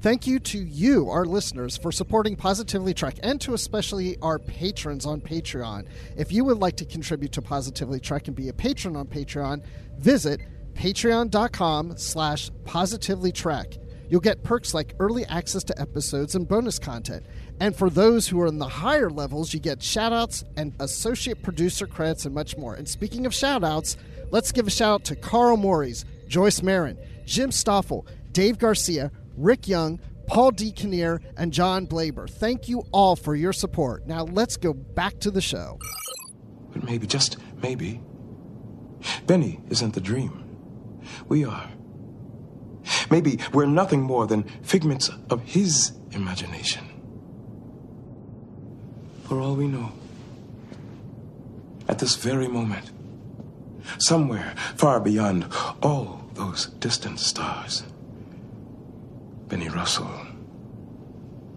Thank you to you, our listeners, for supporting Positively Trek and to especially our patrons on Patreon. If you would like to contribute to Positively Trek and be a patron on Patreon, visit patreon.com slash positivelytrek. You'll get perks like early access to episodes and bonus content. And for those who are in the higher levels, you get shoutouts and associate producer credits and much more. And speaking of shoutouts, let's give a shout out to Carl Morris, Joyce Marin, Jim Stoffel, Dave Garcia, Rick Young, Paul D. Kinnear, and John Blaber. Thank you all for your support. Now let's go back to the show. But maybe, just maybe, Benny isn't the dream. We are. Maybe we're nothing more than figments of his imagination. For all we know, at this very moment, somewhere far beyond all those distant stars, Benny Russell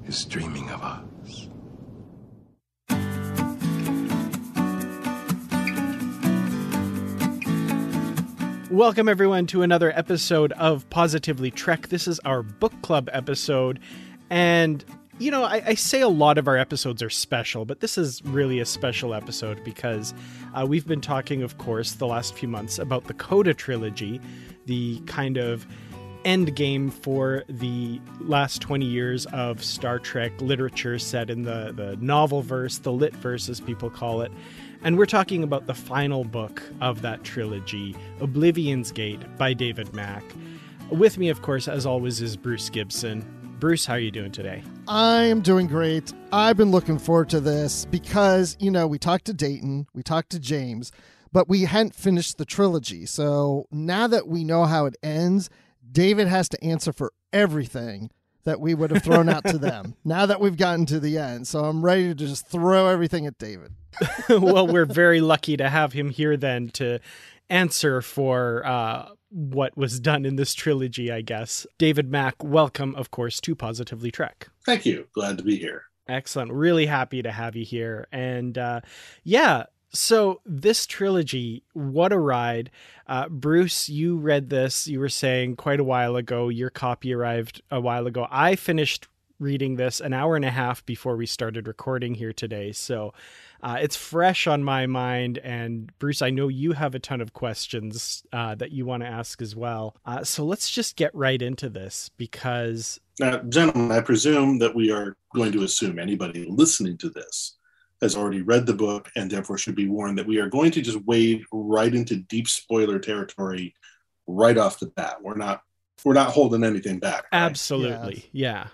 is dreaming of us. Welcome, everyone, to another episode of Positively Trek. This is our book club episode. And, you know, I, I say a lot of our episodes are special, but this is really a special episode because uh, we've been talking, of course, the last few months about the Coda trilogy, the kind of end game for the last 20 years of Star Trek literature set in the, the novel verse, the lit verse, as people call it. And we're talking about the final book of that trilogy, Oblivion's Gate by David Mack. With me, of course, as always, is Bruce Gibson. Bruce, how are you doing today? I'm doing great. I've been looking forward to this because, you know, we talked to Dayton, we talked to James, but we hadn't finished the trilogy. So now that we know how it ends, David has to answer for everything that we would have thrown out to them now that we've gotten to the end. So I'm ready to just throw everything at David. well, we're very lucky to have him here then to answer for uh, what was done in this trilogy, I guess. David Mack, welcome, of course, to Positively Trek. Thank you. Glad to be here. Excellent. Really happy to have you here. And uh, yeah, so this trilogy, what a ride! Uh, Bruce, you read this. You were saying quite a while ago. Your copy arrived a while ago. I finished reading this an hour and a half before we started recording here today. So uh, it's fresh on my mind. And Bruce, I know you have a ton of questions uh, that you want to ask as well. Uh, so let's just get right into this because. Gentlemen, I presume that we are going to assume anybody listening to this has already read the book and therefore should be warned that we are going to just wade right into deep spoiler territory right off the bat. We're not we're not holding anything back. Right? Absolutely. Yeah.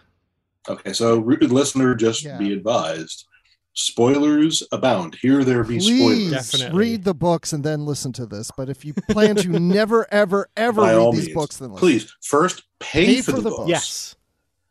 Okay, so listener, just yeah. be advised. Spoilers abound. Here there be Please spoilers. Definitely. read the books and then listen to this. But if you plan to never, ever, ever By read these means, books, then listen. please first pay, Pay for, for the, the books. books. Yes.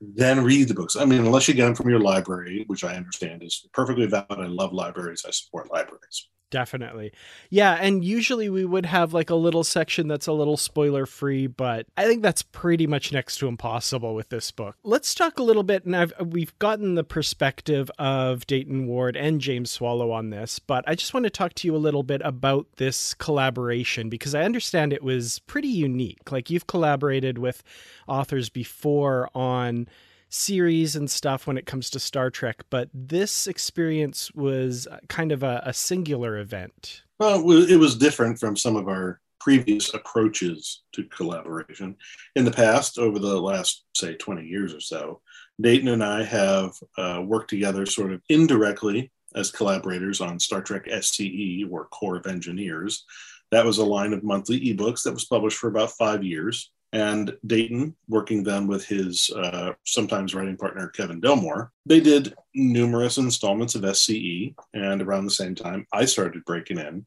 Then read the books. I mean, unless you get them from your library, which I understand is perfectly valid. I love libraries. I support libraries. Definitely. Yeah, and usually we would have like a little section that's a little spoiler free, but I think that's pretty much next to impossible with this book. Let's talk a little bit and I've we've gotten the perspective of Dayton Ward and James Swallow on this, but I just want to talk to you a little bit about this collaboration because I understand it was pretty unique. Like you've collaborated with authors before on series and stuff when it comes to Star Trek, but this experience was kind of a, a singular event. Well, it was different from some of our previous approaches to collaboration. In the past, over the last, say, 20 years or so, Dayton and I have uh, worked together sort of indirectly as collaborators on Star Trek SCE, or Corps of Engineers. That was a line of monthly ebooks that was published for about five years. And Dayton, working then with his uh, sometimes writing partner Kevin Dilmore, they did numerous installments of SCE. And around the same time, I started breaking in,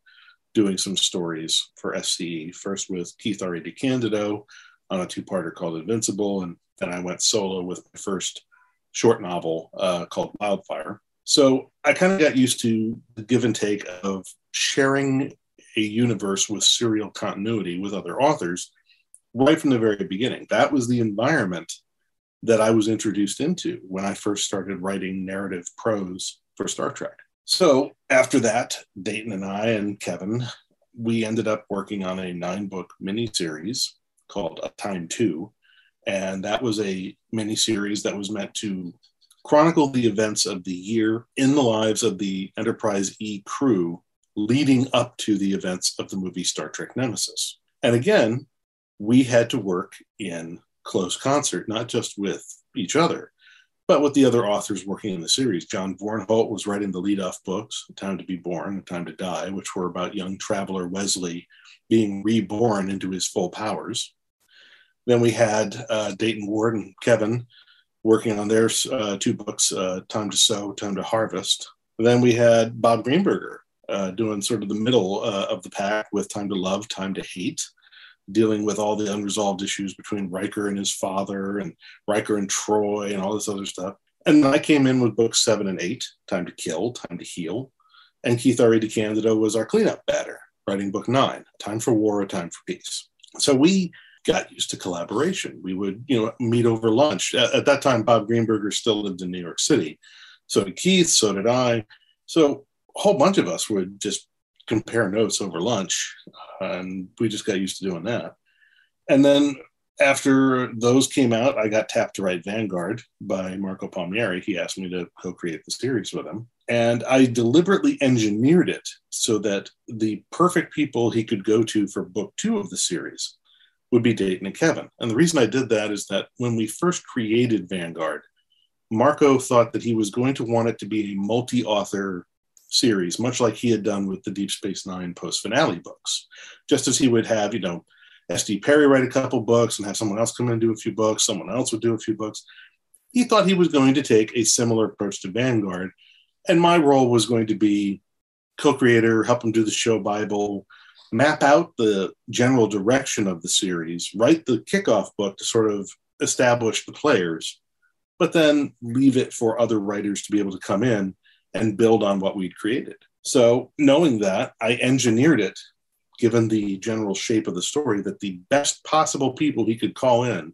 doing some stories for SCE, first with Keith R.A. DeCandido on a two parter called Invincible. And then I went solo with my first short novel uh, called Wildfire. So I kind of got used to the give and take of sharing a universe with serial continuity with other authors right from the very beginning. That was the environment that I was introduced into when I first started writing narrative prose for Star Trek. So after that, Dayton and I and Kevin, we ended up working on a nine book miniseries called A Time To. And that was a miniseries that was meant to chronicle the events of the year in the lives of the Enterprise E crew leading up to the events of the movie Star Trek Nemesis. And again, we had to work in close concert, not just with each other, but with the other authors working in the series. John Vornholt was writing the lead-off books, Time to Be Born, Time to Die, which were about young traveler Wesley being reborn into his full powers. Then we had uh, Dayton Ward and Kevin working on their uh, two books, uh, Time to Sow, Time to Harvest. Then we had Bob Greenberger uh, doing sort of the middle uh, of the pack with Time to Love, Time to Hate dealing with all the unresolved issues between Riker and his father and Riker and Troi and all this other stuff. And I came in with books seven and eight, Time to Kill, Time to Heal. And Keith R.A. DeCandido was our cleanup batter, writing book nine, Time for War, A Time for Peace. So we got used to collaboration. We would, you know, meet over lunch. At, at that time, Bob Greenberger still lived in New York City. So did Keith, so did I. So a whole bunch of us would just compare notes over lunch, and we just got used to doing that. And then after those came out, I got tapped to write Vanguard by Marco Palmieri. He asked me to co create the series with him. And I deliberately engineered it so that the perfect people he could go to for book two of the series would be Dayton and Kevin. And the reason I did that is that when we first created Vanguard, Marco thought that he was going to want it to be a multi author series, much like he had done with the Deep Space Nine post finale books. Just as he would have, you know, S.D. Perry write a couple books and have someone else come in and do a few books, someone else would do a few books. He thought he was going to take a similar approach to Vanguard. And my role was going to be co creator, help him do the show Bible, map out the general direction of the series, write the kickoff book to sort of establish the players, but then leave it for other writers to be able to come in and build on what we'd created. So, knowing that, I engineered it, given the general shape of the story, that the best possible people he could call in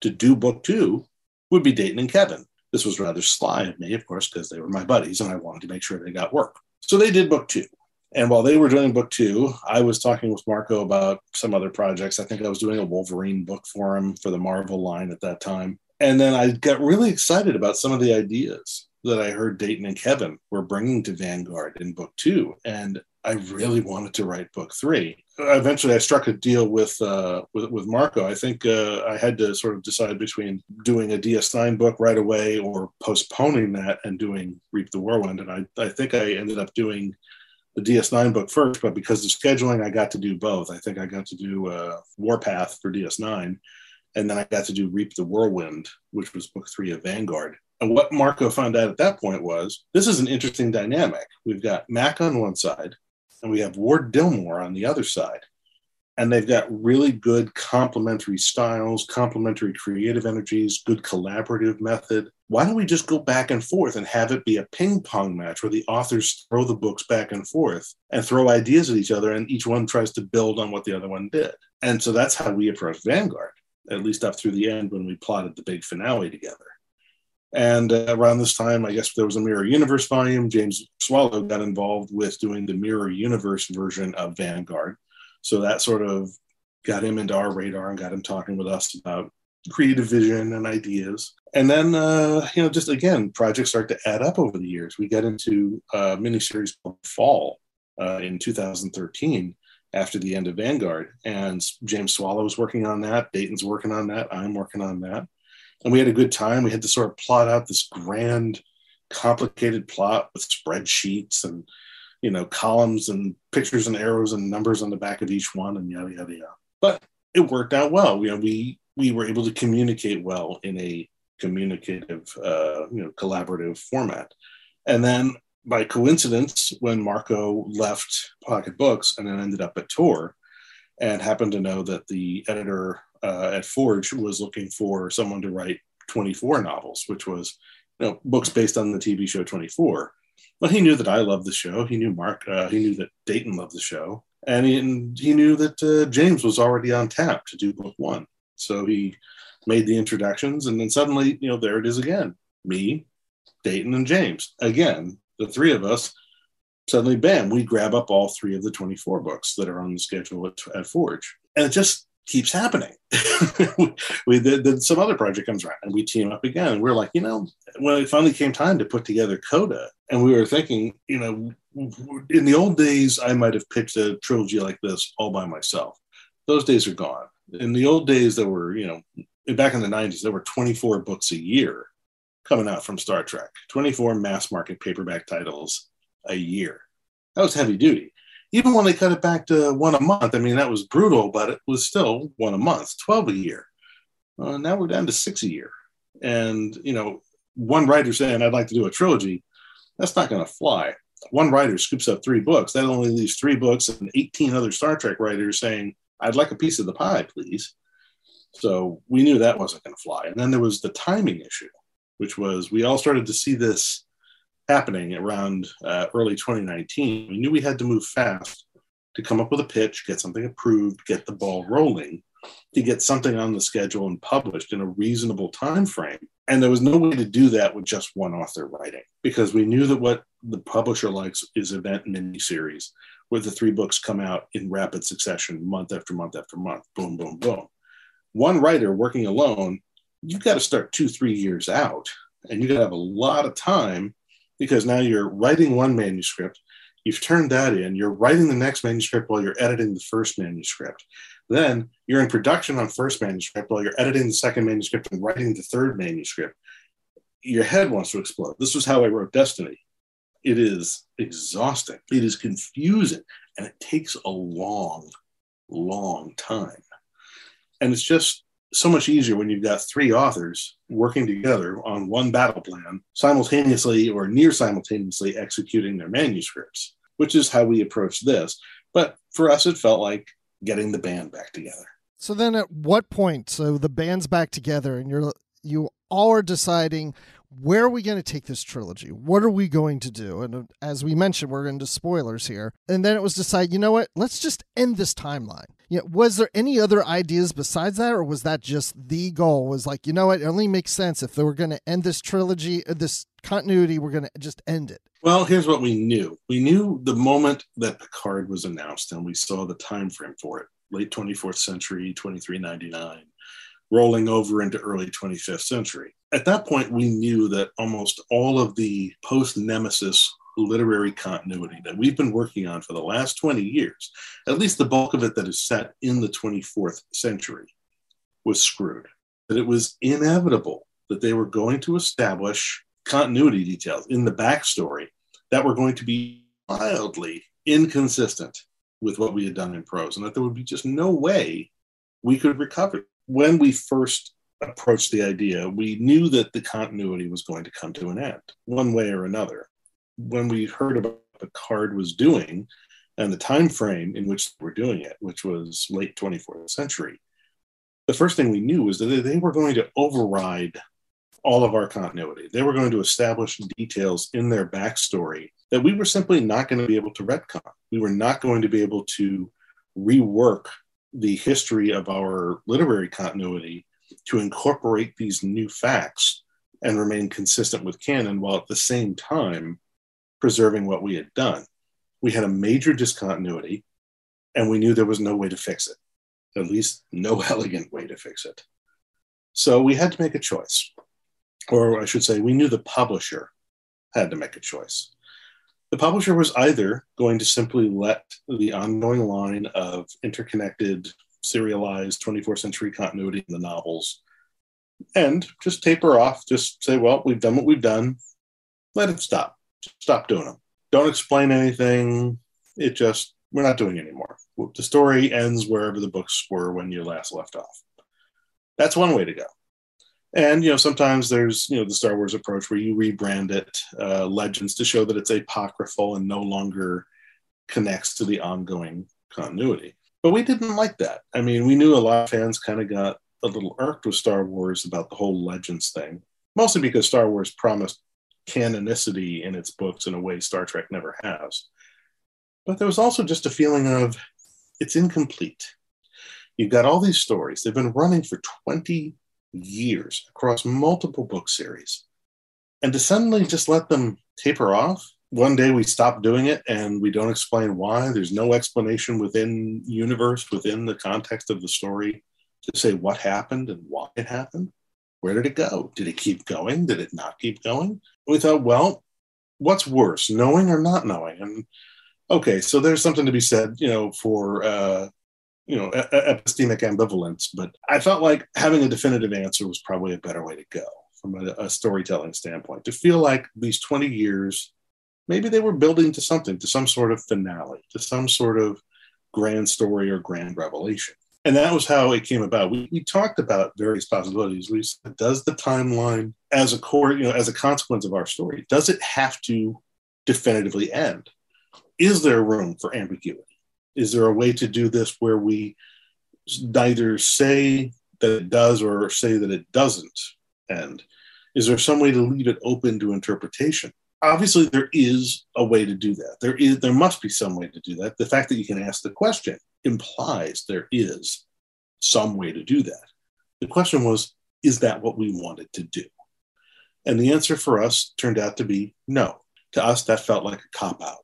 to do book two would be Dayton and Kevin. This was rather sly of me, of course, because they were my buddies and I wanted to make sure they got work. So they did book two. And while they were doing book two, I was talking with Marco about some other projects. I think I was doing a Wolverine book for him for the Marvel line at that time. And then I got really excited about some of the ideas that I heard Dayton and Kevin were bringing to Vanguard in book two, and I really wanted to write book three. Eventually, I struck a deal with uh, with, with Marco. I think uh, I had to sort of decide between doing a DS9 book right away or postponing that and doing Reap the Whirlwind. And I, I think I ended up doing the DS9 book first, but because of scheduling, I got to do both. I think I got to do uh, Warpath for DS9, and then I got to do Reap the Whirlwind, which was book three of Vanguard. And what Marco found out at that point was this is an interesting dynamic. We've got Mack on one side, and we have Ward Dilmore on the other side. And they've got really good complementary styles, complementary creative energies, good collaborative method. Why don't we just go back and forth and have it be a ping pong match where the authors throw the books back and forth and throw ideas at each other, and each one tries to build on what the other one did? And so that's how we approached Vanguard, at least up through the end when we plotted the big finale together. And uh, around this time, I guess there was a Mirror Universe volume. James Swallow got involved with doing the Mirror Universe version of Vanguard. So that sort of got him into our radar and got him talking with us about creative vision and ideas. And then, uh, you know, just again, projects start to add up over the years. We got into a miniseries called Fall uh, in 2013. after the end of Vanguard. And James Swallow was working on that. Dayton's working on that. I'm working on that. And we had a good time. We had to sort of plot out this grand, complicated plot with spreadsheets and, you know, columns and pictures and arrows and numbers on the back of each one and yada, yada, yada. But it worked out well. You know, we, we were able to communicate well in a communicative, uh, you know, collaborative format. And then by coincidence, when Marco left Pocket Books and then ended up at Tor, and happened to know that the editor uh, at Forge was looking for someone to write 24 novels, which was you know books based on the TV show 24. But he knew that I loved the show. He knew Mark. Uh, he knew that Dayton loved the show, and he, and he knew that uh, James was already on tap to do book one. So he made the introductions, and then suddenly, you know, there it is again. Me, Dayton, and James again the three of us, suddenly, bam, we grab up all three of the 24 books that are on the schedule at, at Forge. And it just keeps happening. we then some other project comes around and we team up again. And we're like, you know, when it finally came time to put together Coda, and we were thinking, you know, in the old days, I might have pitched a trilogy like this all by myself. Those days are gone. In the old days, there were, you know, back in the 90s, there were 24 books a year coming out from Star Trek 24 mass market paperback titles a year. That was heavy duty. Even when they cut it back to one a month, I mean, that was brutal, but it was still one a month, 12 a year. Uh, now we're down to six a year. And, you know, one writer saying, I'd like to do a trilogy, that's not going to fly. One writer scoops up three books. That only leaves three books and 18 other Star Trek writers saying, I'd like a piece of the pie, please. So we knew that wasn't going to fly. And then there was the timing issue which was we all started to see this happening around uh, early 2019. We knew we had to move fast to come up with a pitch, get something approved, get the ball rolling, to get something on the schedule and published in a reasonable time frame. And there was no way to do that with just one author writing because we knew that what the publisher likes is event miniseries where the three books come out in rapid succession, month after month after month, boom, boom, boom. One writer working alone you've got to start two, three years out. And you've got to have a lot of time because now you're writing one manuscript, you've turned that in, you're writing the next manuscript while you're editing the first manuscript. Then you're in production on first manuscript while you're editing the second manuscript and writing the third manuscript. Your head wants to explode. This was how I wrote Destiny. It is exhausting, it is confusing, and it takes a long, long time. And it's just so much easier when you've got three authors working together on one battle plan simultaneously or near simultaneously executing their manuscripts, which is how we approach this. But for us, it felt like getting the band back together. So then at what point, so the band's back together and you're, you all are deciding where are we going to take this trilogy? What are we going to do? And uh, as we mentioned, we're into spoilers here. And then it was decided, you know what? Let's just end this timeline. You know, was there any other ideas besides that, or was that just the goal? Was like, you know what? It only makes sense if they were going to end this trilogy, uh, this continuity, we're going to just end it. Well, here's what we knew. We knew the moment that Picard was announced, and we saw the time frame for it, late 24th century, 2399 rolling over into early 25th century. At that point, we knew that almost all of the post Nemesis literary continuity that we've been working on for the last 20 years, at least the bulk of it that is set in the 24th century, was screwed. That it was inevitable that they were going to establish continuity details in the backstory that were going to be wildly inconsistent with what we had done in prose, and that there would be just no way we could recover when we first approached the idea, we knew that the continuity was going to come to an end, one way or another. When we heard about what card was doing and the time frame in which were doing it, which was late 24th century, the first thing we knew was that they were going to override all of our continuity. They were going to establish details in their backstory that we were simply not going to be able to retcon. We were not going to be able to rework the history of our literary continuity to incorporate these new facts and remain consistent with canon while at the same time preserving what we had done. We had a major discontinuity and we knew there was no way to fix it, at least no elegant way to fix it. So we had to make a choice. Or I should say, we knew the publisher had to make a choice. The publisher was either going to simply let the ongoing line of interconnected, serialized 24th century continuity in the novels and just taper off, just say, well, we've done what we've done. Let it stop. Stop doing them. Don't explain anything. It just, we're not doing anymore. The story ends wherever the books were when you last left off. That's one way to go. And you know, sometimes there's you know the Star Wars approach where you rebrand it uh, Legends to show that it's apocryphal and no longer connects to the ongoing continuity. But we didn't like that. I mean, we knew a lot of fans kind of got a little irked with Star Wars about the whole Legends thing, mostly because Star Wars promised canonicity in its books in a way Star Trek never has. But there was also just a feeling of it's incomplete. You've got all these stories, they've been running for 20 years across multiple book series. And to suddenly just let them taper off, one day we stop doing it and we don't explain why. There's no explanation within universe, within the context of the story to say what happened and why it happened. Where did it go? Did it keep going? Did it not keep going? We thought, well, what's worse, knowing or not knowing? And okay, so there's something to be said, you know, for uh, you know, epistemic ambivalence. But I felt like having a definitive answer was probably a better way to go from a, a storytelling standpoint. To feel like these 20 years, maybe they were building to something, to some sort of finale, to some sort of grand story or grand revelation. And that was how it came about. We, we talked about various possibilities. We said, does the timeline, as a core, you know, as a consequence of our story, does it have to definitively end? Is there room for ambiguity? is there a way to do this where we neither say that it does or say that it doesn't end? Is there some way to leave it open to interpretation? Obviously, there is a way to do that. There is, there must be some way to do that. The fact that you can ask the question implies there is some way to do that. The question was, is that what we wanted to do? And the answer for us turned out to be no. To us, that felt like a cop out.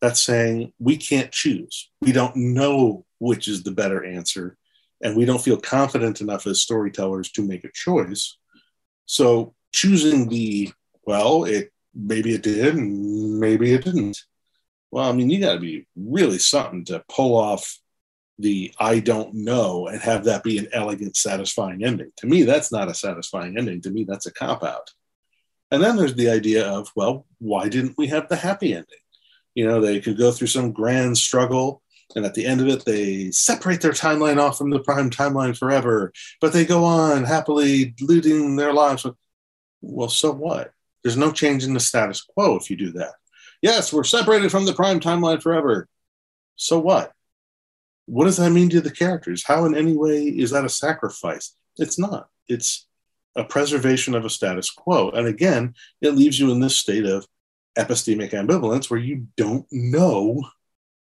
That's saying we can't choose. We don't know which is the better answer, and we don't feel confident enough as storytellers to make a choice. So choosing the well, it maybe it did, maybe it didn't. Well, I mean, you got to be really something to pull off the I don't know and have that be an elegant, satisfying ending. To me, that's not a satisfying ending. To me, that's a cop out. And then there's the idea of, well, why didn't we have the happy ending? You know, they could go through some grand struggle, and at the end of it, they separate their timeline off from the prime timeline forever, but they go on happily leading their lives. Well, so what? There's no change in the status quo if you do that. Yes, we're separated from the prime timeline forever. So what? What does that mean to the characters? How, in any way, is that a sacrifice? It's not. It's a preservation of a status quo. And again, it leaves you in this state of epistemic ambivalence where you don't know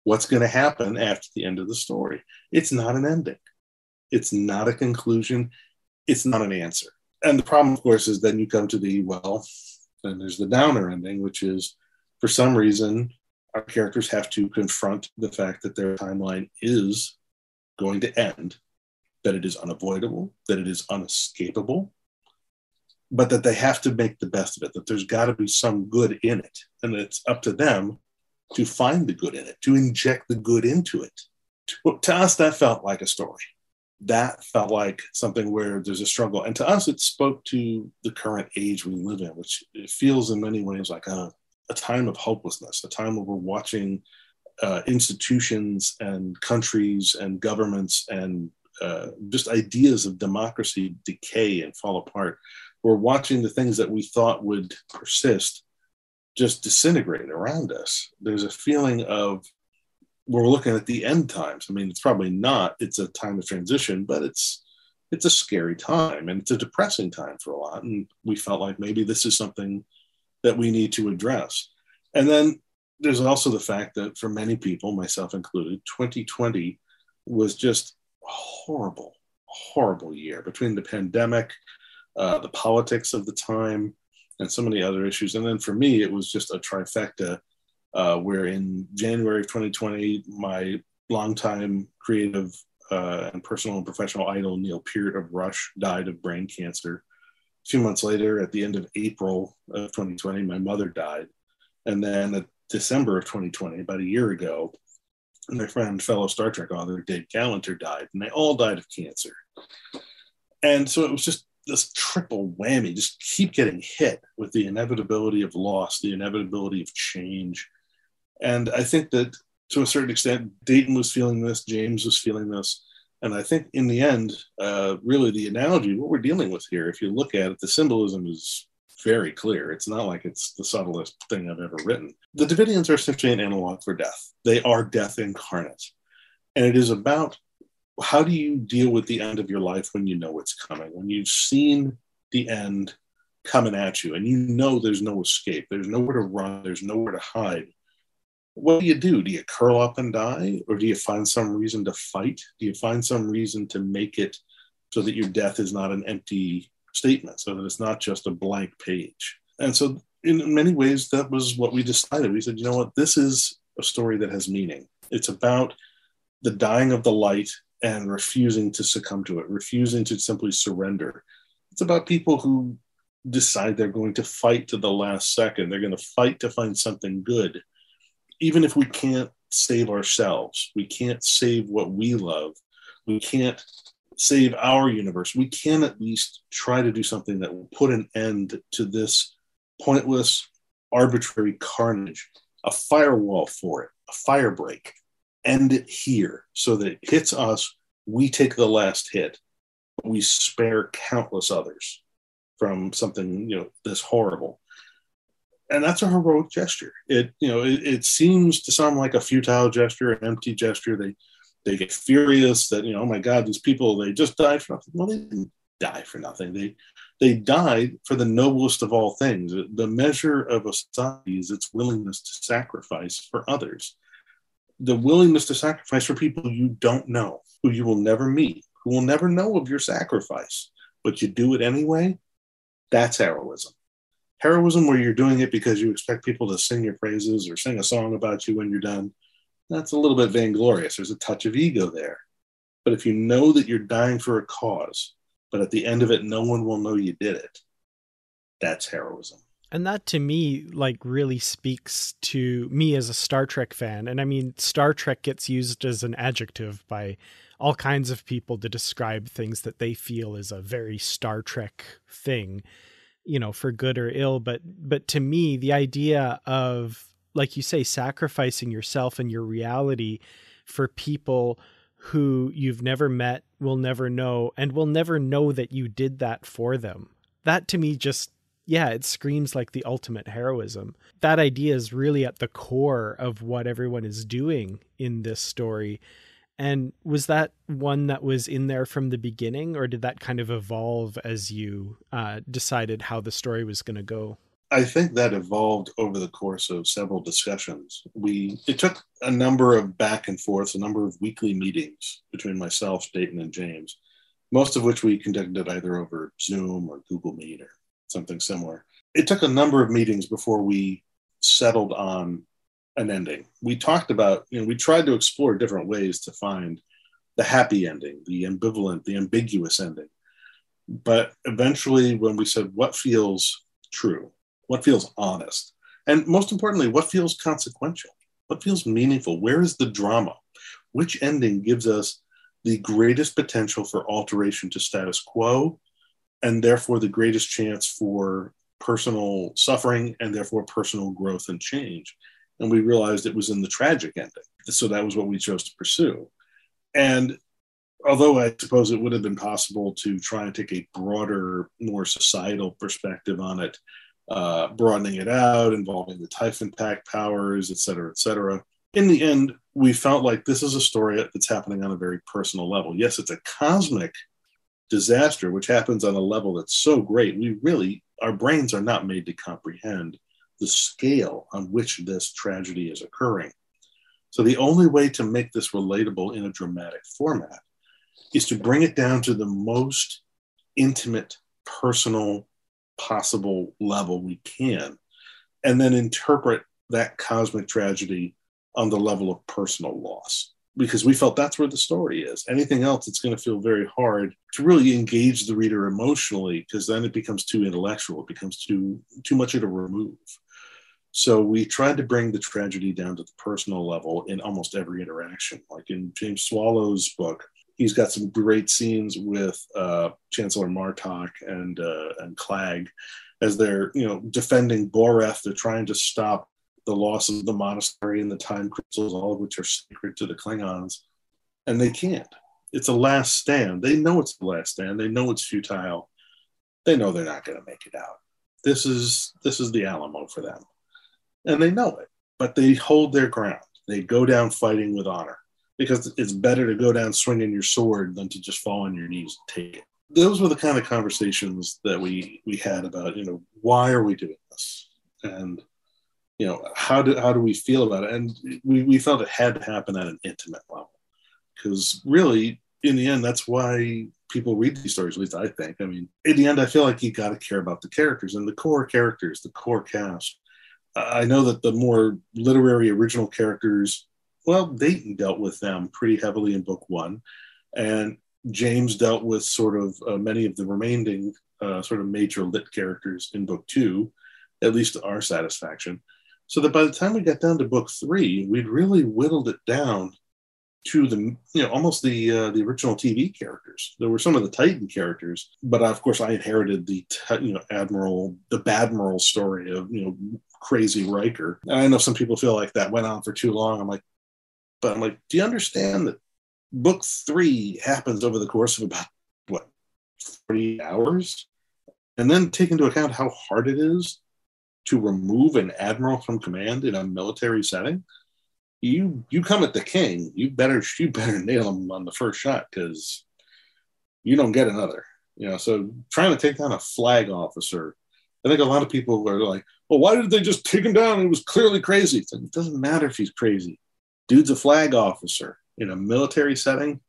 what's going to happen after the end of the story. It's not an ending, it's not a conclusion, it's not an answer. And the problem, of course, is then you come to the well, then there's the downer ending, which is for some reason our characters have to confront the fact that their timeline is going to end, that it is unavoidable, that it is unescapable, but that they have to make the best of it, that there's got to be some good in it. And it's up to them to find the good in it, to inject the good into it. To, to us, that felt like a story. That felt like something where there's a struggle. And to us, it spoke to the current age we live in, which feels in many ways like a, a time of hopelessness, a time where we're watching uh, institutions and countries and governments and uh, just ideas of democracy decay and fall apart we're watching the things that we thought would persist just disintegrate around us. There's a feeling of we're looking at the end times. I mean, it's probably not. It's a time of transition, but it's it's a scary time and it's a depressing time for a lot. And we felt like maybe this is something that we need to address. And then there's also the fact that for many people, myself included, 2020 was just a horrible, horrible year between the pandemic, uh, the politics of the time, and so many other issues. And then for me, it was just a trifecta uh, where in January of 2020, my longtime creative uh, and personal and professional idol, Neil Peart of Rush, died of brain cancer. A few months later, at the end of April of 2020, my mother died. And then at December of 2020, about a year ago, my friend, fellow Star Trek author Dave Galanter died, and they all died of cancer. And so it was just this triple whammy, just keep getting hit with the inevitability of loss, the inevitability of change. And I think that to a certain extent, Dayton was feeling this, James was feeling this. And I think in the end, uh, really the analogy, what we're dealing with here, if you look at it, the symbolism is very clear. It's not like it's the subtlest thing I've ever written. The Devidians are essentially an analog for death. They are death incarnate. And it is about how do you deal with the end of your life when you know it's coming, when you've seen the end coming at you and you know there's no escape, there's nowhere to run, there's nowhere to hide. What do you do? Do you curl up and die? Or do you find some reason to fight? Do you find some reason to make it so that your death is not an empty statement, so that it's not just a blank page? And so, in many ways, that was what we decided. We said, you know what, this is a story that has meaning. It's about the dying of the light and refusing to succumb to it, refusing to simply surrender. It's about people who decide they're going to fight to the last second. They're going to fight to find something good. Even if we can't save ourselves, we can't save what we love, we can't save our universe, we can at least try to do something that will put an end to this pointless, arbitrary carnage, a firewall for it, a fire break end it here so that it hits us, we take the last hit, but we spare countless others from something you know this horrible. And that's a heroic gesture. It you know it, it seems to some like a futile gesture, an empty gesture. They they get furious that you know oh my god these people they just died for nothing. Well, they didn't die for nothing. They they died for the noblest of all things. The measure of a society is its willingness to sacrifice for others the willingness to sacrifice for people you don't know, who you will never meet, who will never know of your sacrifice, but you do it anyway, that's heroism. Heroism, where you're doing it because you expect people to sing your praises or sing a song about you when you're done, that's a little bit vainglorious. There's a touch of ego there. But if you know that you're dying for a cause, but at the end of it, no one will know you did it, that's heroism and that to me like really speaks to me as a Star Trek fan and I mean Star Trek gets used as an adjective by all kinds of people to describe things that they feel is a very Star Trek thing you know for good or ill but but to me the idea of like you say sacrificing yourself and your reality for people who you've never met will never know and will never know that you did that for them that to me just yeah, it screams like the ultimate heroism. That idea is really at the core of what everyone is doing in this story. And was that one that was in there from the beginning, or did that kind of evolve as you uh, decided how the story was going to go? I think that evolved over the course of several discussions. We it took a number of back and forths, a number of weekly meetings between myself, Dayton, and James, most of which we conducted either over Zoom or Google Meet or something similar. It took a number of meetings before we settled on an ending. We talked about, you know, we tried to explore different ways to find the happy ending, the ambivalent, the ambiguous ending. But eventually, when we said, what feels true, what feels honest, and most importantly, what feels consequential, what feels meaningful, where is the drama? Which ending gives us the greatest potential for alteration to status quo and therefore the greatest chance for personal suffering and therefore personal growth and change. And we realized it was in the tragic ending. So that was what we chose to pursue. And although I suppose it would have been possible to try and take a broader, more societal perspective on it, uh, broadening it out, involving the Typhon Pact powers, et cetera, et cetera. In the end, we felt like this is a story that's happening on a very personal level. Yes, it's a cosmic disaster, which happens on a level that's so great, we really, our brains are not made to comprehend the scale on which this tragedy is occurring. So the only way to make this relatable in a dramatic format is to bring it down to the most intimate, personal possible level we can, and then interpret that cosmic tragedy on the level of personal loss because we felt that's where the story is. Anything else, it's going to feel very hard to really engage the reader emotionally because then it becomes too intellectual. It becomes too too much of a remove. So we tried to bring the tragedy down to the personal level in almost every interaction. Like in James Swallow's book, he's got some great scenes with uh, Chancellor Martok and uh, and Klag as they're you know defending Boreth. They're trying to stop the loss of the monastery and the time crystals, all of which are sacred to the Klingons, and they can't. It's a last stand. They know it's the last stand. They know it's futile. They know they're not going to make it out. This is this is the Alamo for them, and they know it. But they hold their ground. They go down fighting with honor because it's better to go down swinging your sword than to just fall on your knees and take it. Those were the kind of conversations that we we had about you know why are we doing this and you know how do how do we feel about it and we, we felt it had to happen at an intimate level because really in the end that's why people read these stories at least i think i mean in the end i feel like you got to care about the characters and the core characters the core cast i know that the more literary original characters well, Dayton dealt with them pretty heavily in book one, and James dealt with sort of uh, many of the remaining uh, sort of major lit characters in book two, at least to our satisfaction. So that by the time we got down to book three, we'd really whittled it down to the you know almost the uh, the original TV characters. There were some of the Titan characters, but of course I inherited the you know Admiral the Badmiral story of you know crazy Riker. And I know some people feel like that went on for too long. I'm like, but I'm like, do you understand that book three happens over the course of about what 40 hours? And then take into account how hard it is to remove an admiral from command in a military setting. You you come at the king, you better you better nail him on the first shot because you don't get another. You know, so trying to take down a flag officer, I think a lot of people are like, well, why did they just take him down? He was clearly crazy. Like, it doesn't matter if he's crazy dude's a flag officer in a military setting,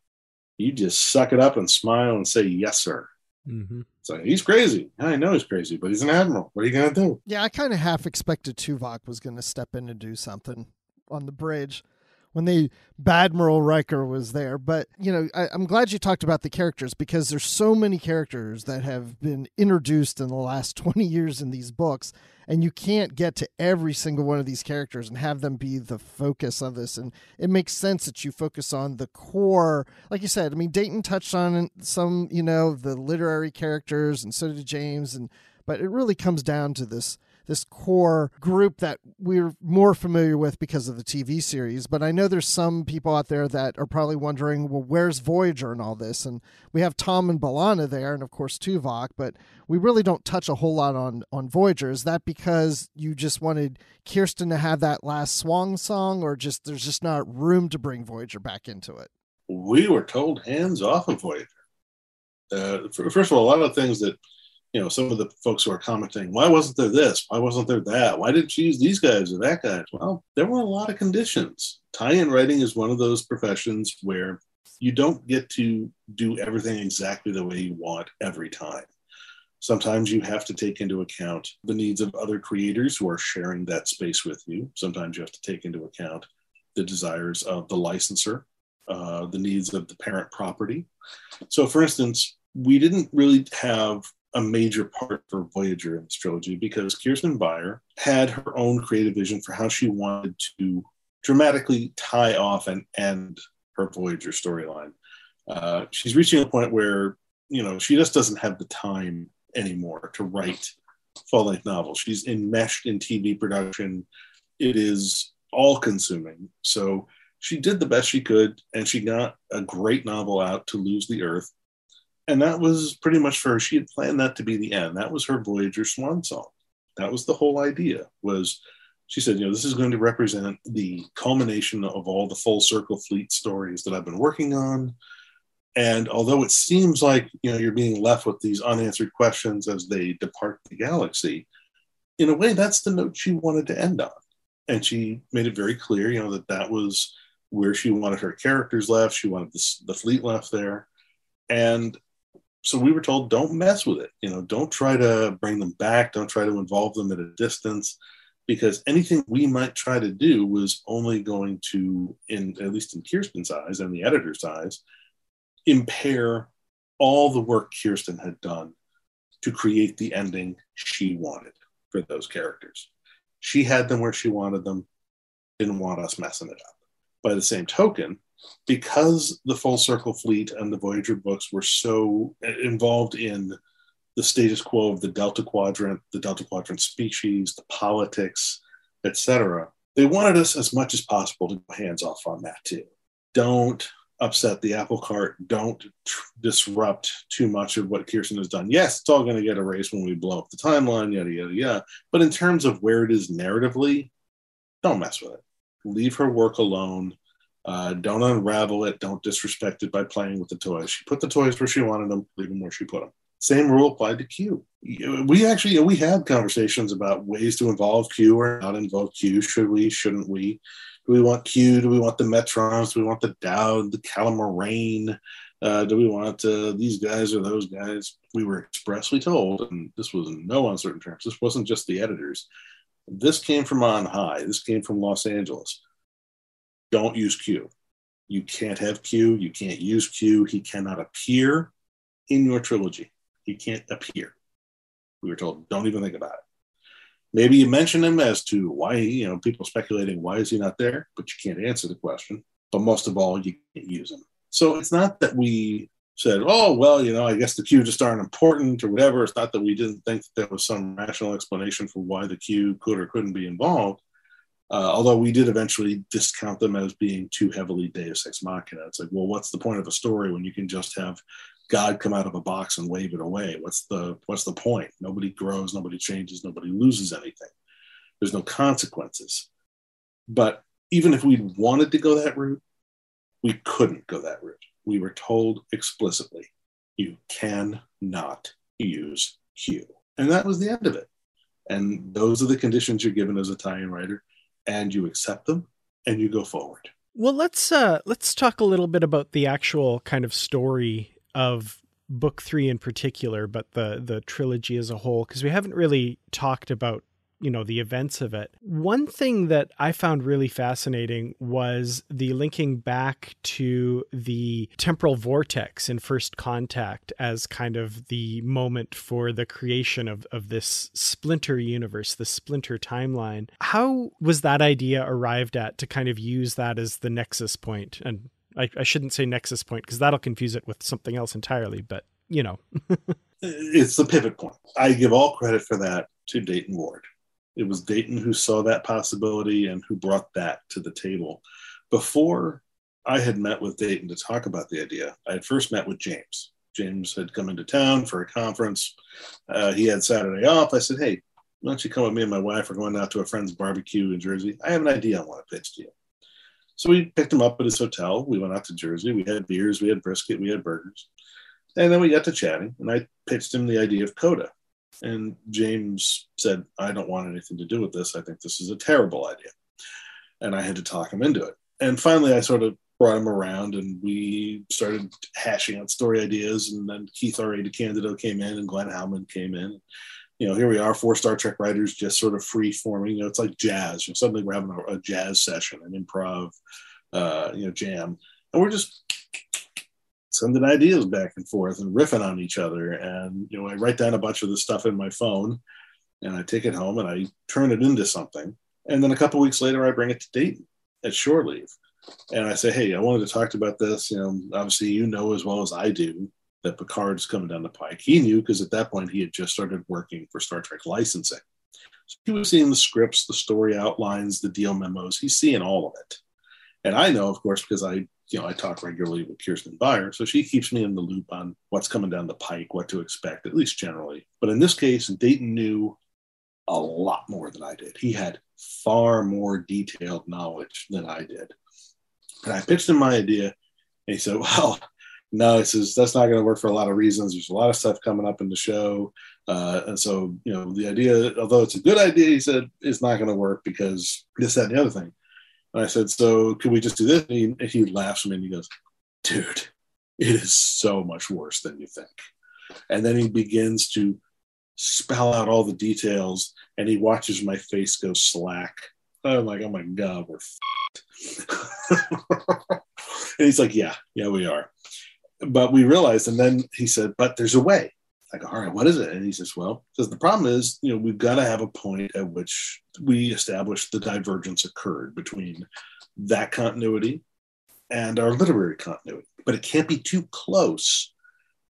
you just suck it up and smile and say, yes, sir. Mm-hmm. So he's crazy. I know he's crazy, but he's an admiral. What are you going to do? Yeah, I kind of half expected Tuvok was going to step in and do something on the bridge when the Badmiral Riker was there. But, you know, I, am glad you talked about the characters because there's so many characters that have been introduced in the last 20 years in these books. And you can't get to every single one of these characters and have them be the focus of this. And it makes sense that you focus on the core. Like you said, I mean, Dayton touched on some, you know, the literary characters, and so did James. And but it really comes down to this this core group that we're more familiar with because of the TV series. But I know there's some people out there that are probably wondering, well, where's Voyager and all this? And we have Tom and B'Elanna there, and of course Tuvok, but we really don't touch a whole lot on on Voyager. Is that because you just wanted Kirsten to have that last swan song, or just there's just not room to bring Voyager back into it? We were told hands off of Voyager. Uh, first of all, a lot of things that you know, some of the folks who are commenting, why wasn't there this? Why wasn't there that? Why didn't she use these guys or that guys? Well, there were a lot of conditions. Tie-in writing is one of those professions where you don't get to do everything exactly the way you want every time. Sometimes you have to take into account the needs of other creators who are sharing that space with you. Sometimes you have to take into account the desires of the licensor, uh, the needs of the parent property. So, for instance, we didn't really have a major part for Voyager in this trilogy because Kirsten Beyer had her own creative vision for how she wanted to dramatically tie off and end her Voyager storyline. Uh, she's reaching a point where you know she just doesn't have the time anymore to write full length novels. She's enmeshed in TV production. It is all consuming. So she did the best she could, and she got a great novel out to lose the Earth and that was pretty much for her. She had planned that to be the end. That was her Voyager swan song. That was the whole idea. Was she said, you know, this is going to represent the culmination of all the full circle fleet stories that I've been working on. And although it seems like you know you're being left with these unanswered questions as they depart the galaxy, in a way, that's the note she wanted to end on. And she made it very clear, you know, that that was where she wanted her characters left. She wanted the, the fleet left there. And so we were told don't mess with it. You know don't try to bring them back. Don't try to involve them at a distance because anything we might try to do was only going to in at least in kirsten's eyes and the editor's eyes impair all the work kirsten had done to create the ending she wanted for those characters. She had them where she wanted them, didn't want us messing it up. By the same token, because the Full Circle Fleet and the Voyager books were so uh, involved in the status quo of the Delta Quadrant, the Delta Quadrant species, the politics, etc., they wanted us as much as possible to go hands off on that too. Don't upset the apple cart. Don't tr- disrupt too much of what Kirsten has done. Yes, it's all going to get erased when we blow up the timeline, yada, yada, yada. But in terms of where it is narratively, don't mess with it. Leave her work alone. Uh, don't unravel it. Don't disrespect it by playing with the toys. She put the toys where she wanted them, leave them where she put them. Same rule applied to Q. We actually we had conversations about ways to involve Q or not involve Q. Should we? Shouldn't we? Do we want Q? Do we want the Metrons? Do we want the Douwd, the Calamarain? Uh, do we want uh, these guys or those guys? We were expressly told, and this was in no uncertain terms. This wasn't just the editors. This came from on high. This came from Los Angeles. Don't use Q. You can't have Q. You can't use Q. He cannot appear in your trilogy. He can't appear. We were told, don't even think about it. Maybe you mention him as to why, you know, people speculating why is he not there, but you can't answer the question. But most of all, you can't use him. So it's not that we said, oh, well, you know, I guess the Q just aren't important or whatever. It's not that we didn't think that there was some rational explanation for why the Q could or couldn't be involved. Uh, although we did eventually discount them as being too heavily Deus Ex Machina. It's like, well, what's the point of a story when you can just have God come out of a box and wave it away? What's the what's the point? Nobody grows, nobody changes, nobody loses anything. There's no consequences. But even if we wanted to go that route, we couldn't go that route. We were told explicitly, you cannot use Q. And that was the end of it. And those are the conditions you're given as a tie-in writer, and you accept them and you go forward. Well, let's uh let's talk a little bit about the actual kind of story of book three in particular, but the the trilogy as a whole, because we haven't really talked about you know the events of it. One thing that I found really fascinating was the linking back to the temporal vortex in First Contact as kind of the moment for the creation of of this splinter universe, the splinter timeline. How was that idea arrived at to kind of use that as the nexus point and I, I shouldn't say nexus point because that'll confuse it with something else entirely, but you know. it's the pivot point. I give all credit for that to Dayton Ward. It was Dayton who saw that possibility and who brought that to the table. Before I had met with Dayton to talk about the idea, I had first met with James. James had come into town for a conference. Uh, he had Saturday off. I said, Hey, why don't you come with me and my wife? We're going out to a friend's barbecue in Jersey. I have an idea I want to pitch to you. So we picked him up at his hotel. We went out to Jersey. We had beers, we had brisket, we had burgers. And then we got to chatting, and I pitched him the idea of Coda. And James said, I don't want anything to do with this. I think this is a terrible idea. And I had to talk him into it. And finally, I sort of brought him around and we started hashing out story ideas. And then Keith R. A. DeCandido came in and Glenn Hauman came in you know, here we are, four Star Trek writers just sort of free forming. You know, it's like jazz. You know, suddenly we're having a, a jazz session, an improv, uh, you know, jam, and we're just sending ideas back and forth and riffing on each other. And you know, I write down a bunch of the stuff in my phone, and I take it home and I turn it into something. And then a couple weeks later, I bring it to Dayton at shore leave, and I say, "Hey, I wanted to talk about this. You know, obviously, you know as well as I do that Picard's coming down the pike. He knew because at that point he had just started working for Star Trek licensing. So he was seeing the scripts, the story outlines, the deal memos. He's seeing all of it. And I know, of course, because I, you know, I talk regularly with Kirsten Beyer, so she keeps me in the loop on what's coming down the pike, what to expect, at least generally. But in this case, Dayton knew a lot more than I did. He had far more detailed knowledge than I did. And I pitched him my idea, and he said, "Well, no, he says that's not going to work for a lot of reasons. There's a lot of stuff coming up in the show, uh, and so you know the idea, although it's a good idea, he said it's not going to work because this, that, and the other thing. And I said, so can we just do this? And he, and he laughs at me and he goes, dude, it is so much worse than you think. And then he begins to spell out all the details, and he watches my face go slack. I'm like, oh my god, we're. and he's like, yeah, yeah, we are but we realized, and then he said, but there's a way. I go, all right, what is it? And he says, well, says the problem is, you know, we've got to have a point at which we establish the divergence occurred between that continuity and our literary continuity. But it can't be too close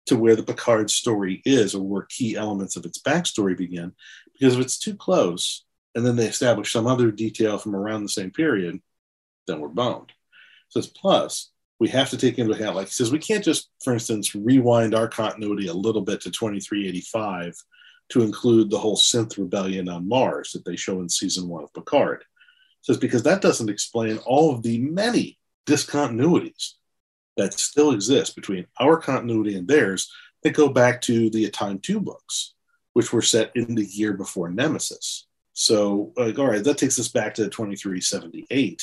to where the Picard story is or where key elements of its backstory begin. Because if it's too close, and then they establish some other detail from around the same period, then we're boned. Says plus, we have to take into account, like he says, we can't just, for instance, rewind our continuity a little bit to 2385 to include the whole synth rebellion on Mars that they show in season one of Picard. Says because that doesn't explain all of the many discontinuities that still exist between our continuity and theirs that go back to the Time To books, which were set in the year before Nemesis. So, like, all right, that takes us back to 2378.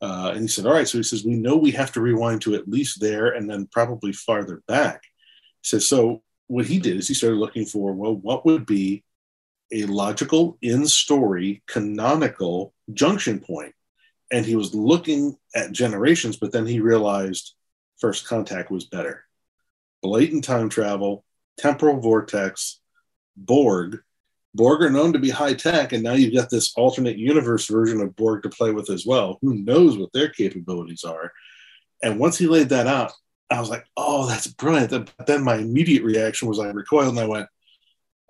Uh, and he said, all right, so he says, we know we have to rewind to at least there and then probably farther back. He says, so what he did is he started looking for, well, what would be a logical, in story, canonical junction point? And he was looking at generations, but then he realized first contact was better. Blatant time travel, temporal vortex, Borg. Borg are known to be high tech, and now you've got this alternate universe version of Borg to play with as well. Who knows what their capabilities are? And once he laid that out, I was like, oh, that's brilliant. But then my immediate reaction was I recoiled and I went,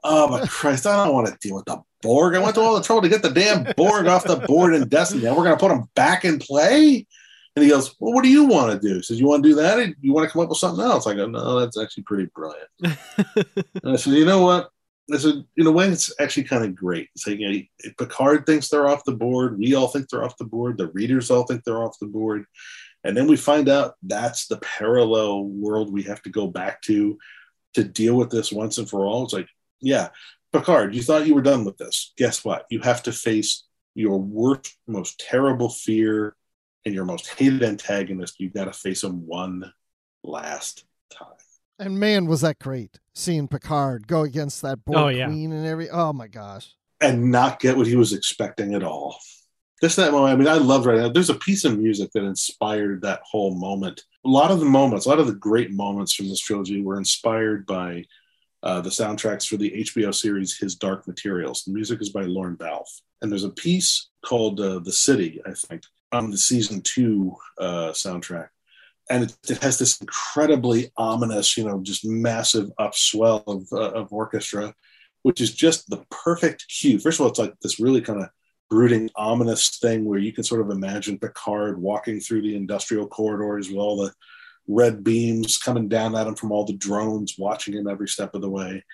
oh, my Christ, I don't want to deal with the Borg. I went to all the trouble to get the damn Borg off the board in Destiny. Now we're going to put them back in play? And he goes, Well, what do you want to do? He says, You want to do that? You want to come up with something else? I go, No, that's actually pretty brilliant. and I said, You know what? I said, in a way, it's actually kind of great. It's like, you know, Picard thinks they're off the board. We all think they're off the board. The readers all think they're off the board. And then we find out that's the parallel world we have to go back to to deal with this once and for all. It's like, yeah, Picard, you thought you were done with this. Guess what? You have to face your worst, most terrible fear and your most hated antagonist, You've got to face him one last. And man, was that great seeing Picard go against that Borg oh, yeah. queen and every. Oh my gosh! And not get what he was expecting at all. Just that moment. I mean, I love right now. There's a piece of music that inspired that whole moment. A lot of the moments, a lot of the great moments from this trilogy were inspired by uh, the soundtracks for the HBO series His Dark Materials. The music is by Lorne Balfe. And there's a piece called uh, The City, I think, on the season two uh, soundtrack. And it, it, has this incredibly ominous, you know, just massive upswell of, uh, of orchestra, which is just the perfect cue. First of all, it's like this really kind of brooding, ominous thing where you can sort of imagine Picard walking through the industrial corridors with all the red beams coming down at him from all the drones watching him every step of the way.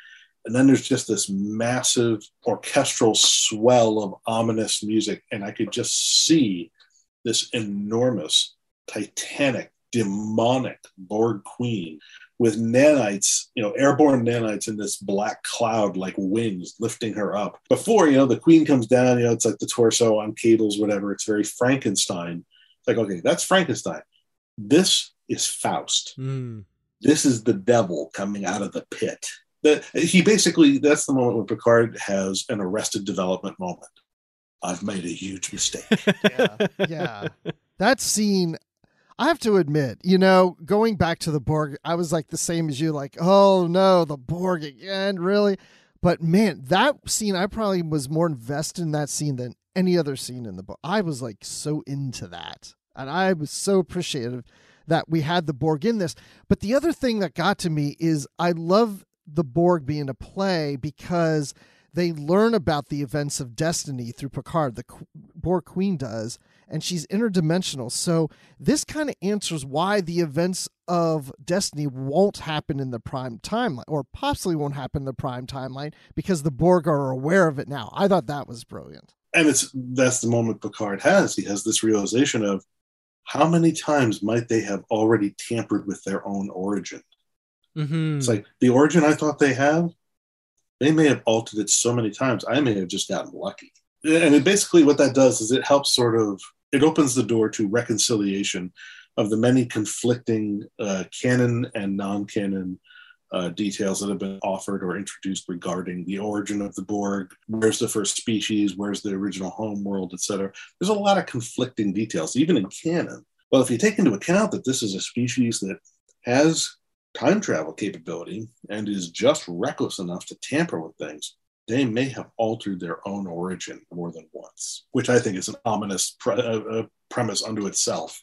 And then there's just this massive orchestral swell of ominous music. And I could just see this enormous, titanic, demonic Borg queen with nanites, you know, airborne nanites in this black cloud like wings lifting her up. Before, you know, the queen comes down, you know, it's like the torso on cables, whatever. It's very Frankenstein. It's like, okay, that's Frankenstein. This is Faust. Mm. This is the devil coming out of the pit. That he basically that's the moment when Picard has an arrested development moment. I've made a huge mistake. yeah, yeah. That scene, I have to admit, you know, going back to the Borg, I was like the same as you, like, oh no, the Borg again, really? But man, that scene, I probably was more invested in that scene than any other scene in the book. I was like so into that. And I was so appreciative that we had the Borg in this. But the other thing that got to me is I love the Borg being a play because they learn about the events of destiny through Picard. The Borg Queen does, and she's interdimensional. So this kind of answers why the events of Destiny won't happen in the prime timeline, or possibly won't happen in the prime timeline, because the Borg are aware of it now. I thought that was brilliant. And it's that's the moment Picard has. He has this realization of how many times might they have already tampered with their own origin? Mm-hmm. It's like the origin I thought they have they may have altered it so many times. I may have just gotten lucky. And basically what that does is it helps sort of it opens the door to reconciliation of the many conflicting uh, canon and non-canon uh, details that have been offered or introduced regarding the origin of the Borg, where's the first species, where's the original home world, etc. There's a lot of conflicting details, even in canon. Well, if you take into account that this is a species that has time travel capability and is just reckless enough to tamper with things, they may have altered their own origin more than once, which I think is an ominous pre- uh, uh, premise unto itself.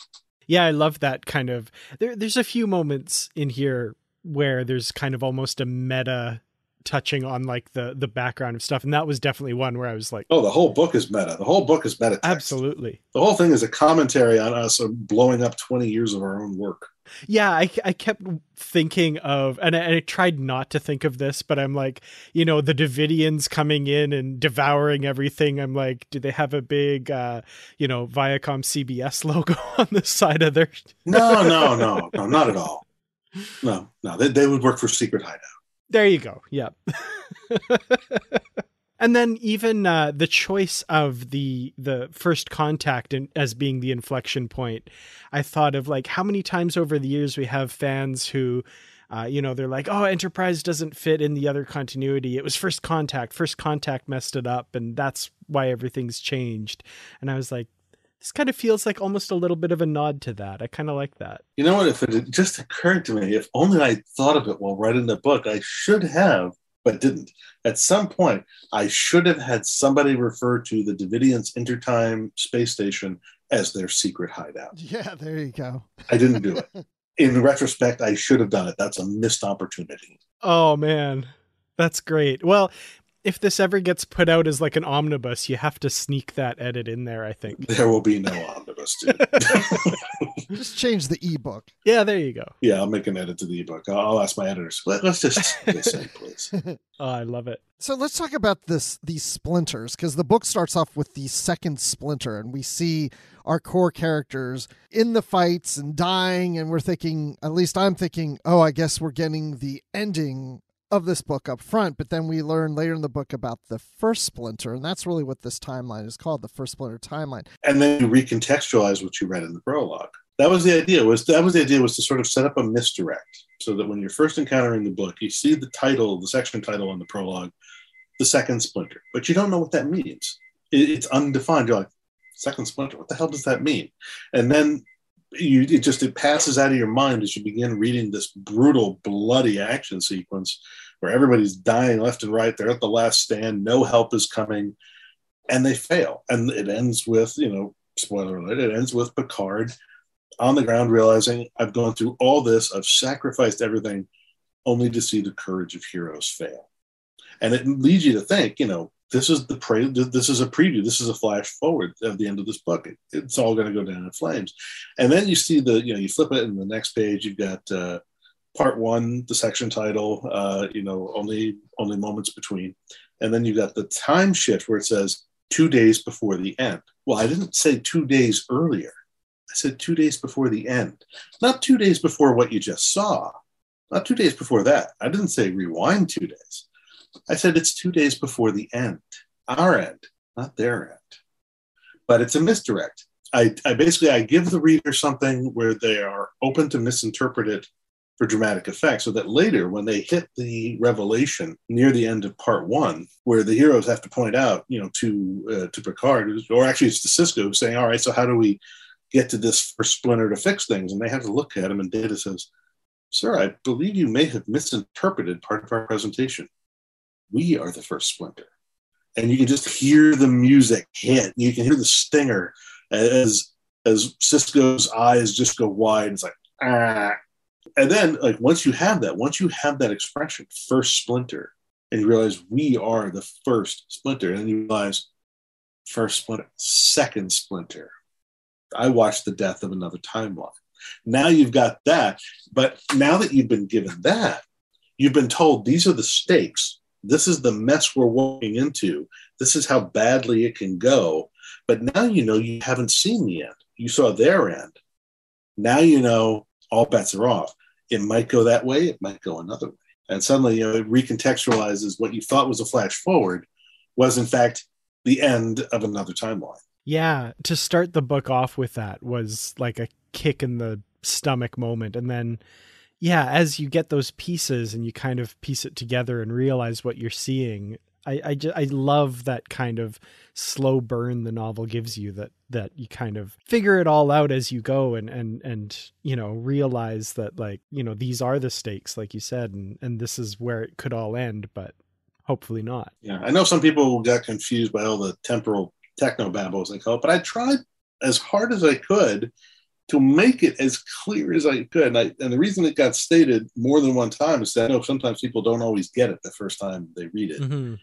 Yeah, I love that kind of. There, there's a few moments in here where there's kind of almost a meta touching on like the the background of stuff. And that was definitely one where i was like oh the whole book is meta. The whole book is meta text. absolutely. The whole thing is a commentary on us blowing up 20 years of our own work. Yeah i, I kept thinking of and I, and I tried not to think of this but i'm like you know the Devidians coming in and devouring everything. I'm like do they have a big uh you know viacom cbs logo on the side of their no no no no not at all. No no they, they would work for secret hideout there you go. Yep. and then even uh, the choice of the the first contact in, as being the inflection point, I thought of like how many times over the years we have fans who. Uh, you know, they're like, oh, Enterprise doesn't fit in the other continuity. It was First Contact. First Contact messed it up, and that's why everything's changed. And I was like, this kind of feels like almost a little bit of a nod to that. I kind of like that. You know what? If it just occurred to me, if only I thought of it while writing the book, I should have, but didn't. At some point, I should have had somebody refer to the Devidians Intertime space station as their secret hideout. Yeah, there you go. I didn't do it. In retrospect, I should have done it. That's a missed opportunity. Oh man, that's great. Well, if this ever gets put out as like an omnibus, you have to sneak that edit in there. I think there will be no omnibus. just change the ebook. Yeah, there you go. Yeah, I'll make an edit to the ebook. I'll ask my editors. Let, us just listen, please. oh, I love it. So let's talk about this these splinters because the book starts off with the second splinter, and we see our core characters in the fights and dying, and we're thinking, at least I'm thinking, oh, I guess we're getting the ending of this book up front, but then we learn later in the book about the first splinter, and that's really what this timeline is called, the first splinter timeline. And then you recontextualize what you read in the prologue. That was the idea. Was that was the idea was to sort of set up a misdirect so that when you're first encountering the book, you see the title, the section title in the prologue, the second splinter, but you don't know what that means. It, it's undefined. You're like, second splinter, what the hell does that mean? And then you it just it passes out of your mind as you begin reading this brutal bloody action sequence where everybody's dying left and right. They're at the last stand. No help is coming. And they fail. And it ends with you know spoiler alert it ends with picard on the ground realizing i've gone through all this. I've sacrificed everything only to see the courage of heroes fail. And it leads you to think you know this is the pre- this is a preview. This is a flash forward of the end of this book it, it's all going to go down in flames. And then you see the you know you flip it and the next page you've got uh, part one the section title uh, you know only only moments between. And then you got the time shift where it says two days before the end. Well i didn't say two days earlier. I said two days before the end. Not two days before what you just saw. Not two days before that. I didn't say rewind two days I said it's two days before the end, our end, not their end. But it's a misdirect. I, I basically I give the reader something where they are open to misinterpret it for dramatic effect, so that later when they hit the revelation near the end of part one, where the heroes have to point out, you know, to uh, to Picard, or actually it's to Sisko, saying, "All right, so how do we get to this for Splinter to fix things?" And they have to look at him, and Data says, "Sir, I believe you may have misinterpreted part of our presentation." We are the first splinter. And you can just hear the music hit. You can hear the stinger as as Sisko's eyes just go wide. It's like ah. And then like once you have that, once you have that expression, first splinter, and you realize we are the first splinter, and you realize first splinter, second splinter. I watched the death of another timeline. Now you've got that, but now that you've been given that, you've been told these are the stakes this is the mess we're walking into. This is how badly it can go. But now you know you haven't seen the end. You saw their end. Now you know all bets are off. It might go that way, it might go another way. And suddenly, you know, it recontextualizes what you thought was a flash forward was in fact the end of another timeline. Yeah, to start the book off with that was like a kick in the stomach moment. And then yeah, as you get those pieces and you kind of piece it together and realize what you're seeing, I I, just, I love that kind of slow burn the novel gives you that that you kind of figure it all out as you go and and and you know realize that like you know these are the stakes like you said and and this is where it could all end but hopefully not. Yeah i know some people got confused by all the temporal techno babble as they call it but i tried as hard as i could to make it as clear as I could. And, I, and, the reason it got stated more than one time is that I know sometimes people don't always get it the first time they read it. Mm-hmm.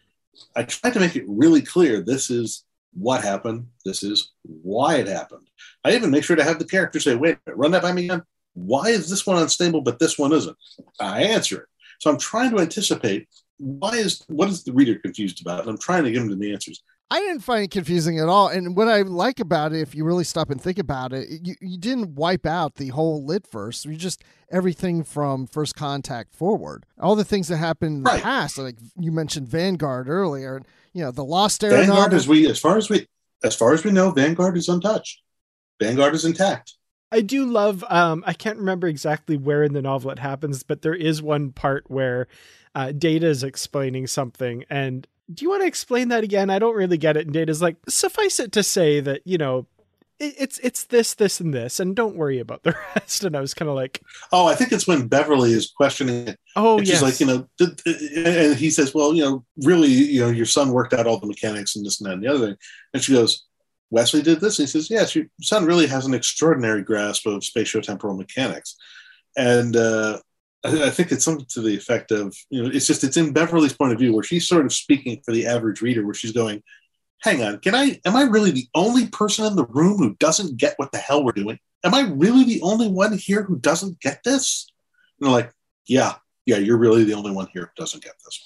I tried to make it really clear this is what happened, this is why it happened. I even make sure to have the character say, wait, run that by me again. Why is this one unstable, but this one isn't? I answer it. So I'm trying to anticipate why is what is the reader confused about? And I'm trying to give them the answers. I didn't find it confusing at all. And what I like about it, if you really stop and think about it, you, you didn't wipe out the whole lit verse. You just everything from first contact forward. All the things that happened in right. the past, like you mentioned Vanguard earlier, you know, the lost aeronaut. Vanguard, as we as far as we as far as we know, Vanguard is untouched. Vanguard is intact. I do love um I can't remember exactly where in the novel it happens, but there is one part where uh, Data is explaining something and do you want to explain that again? I don't really get it. And Data's like, suffice it to say that, you know, it, it's it's this, this, and this, and don't worry about the rest. And I was kind of like, Oh, I think it's when Beverly is questioning it. Oh, yes. she's like, you know, and he says, Well, you know, really, you know, your son worked out all the mechanics and this and that and the other thing. And she goes, Wesley did this. And he says, Yes, your son really has an extraordinary grasp of spatiotemporal mechanics. And uh, I, think it's something to the effect of, you know, it's just it's in Beverly's point of view where she's sort of speaking for the average reader, where she's going, "Hang on, can I? Am I really the only person in the room who doesn't get what the hell we're doing? Am I really the only one here who doesn't get this?" And they're like, "Yeah, yeah, you're really the only one here who doesn't get this."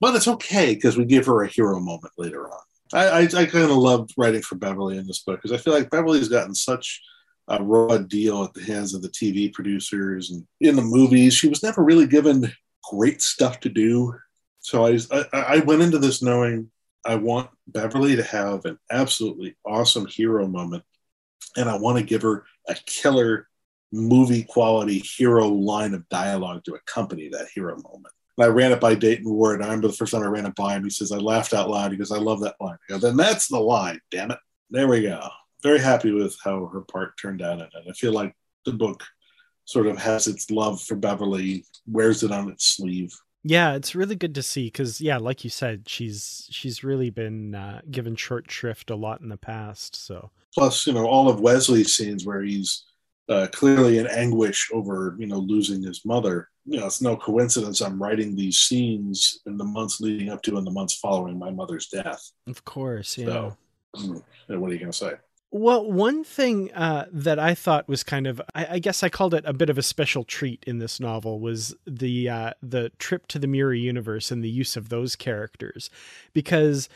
But it's okay because we give her a hero moment later on. I, I, I kind of loved writing for Beverly in this book because I feel like Beverly's gotten such a raw deal at the hands of the TV producers and in the movies. She was never really given great stuff to do. So I, I, I went into this knowing I want Beverly to have an absolutely awesome hero moment. And I want to give her a killer movie quality hero line of dialogue to accompany that hero moment. And I ran it by Dayton Ward. I remember the first time I ran it by him, he says, I laughed out loud. He goes, I love that line. I go, then that's the line, damn it. There we go very happy with how her part turned out in it. I feel like the book sort of has its love for Beverly, wears it on its sleeve. Yeah, it's really good to see because, yeah, like you said, she's she's really been uh, given short shrift a lot in the past. So plus, you know, all of Wesley's scenes where he's uh, clearly in anguish over you know losing his mother. You know, it's no coincidence I'm writing these scenes in the months leading up to and the months following my mother's death. Of course, yeah. So, mm, what are you going to say? Well, one thing uh, that I thought was kind of, I, I, guess I called it a bit of a special treat in this novel was the uh, the trip to the mirror universe and the use of those characters, because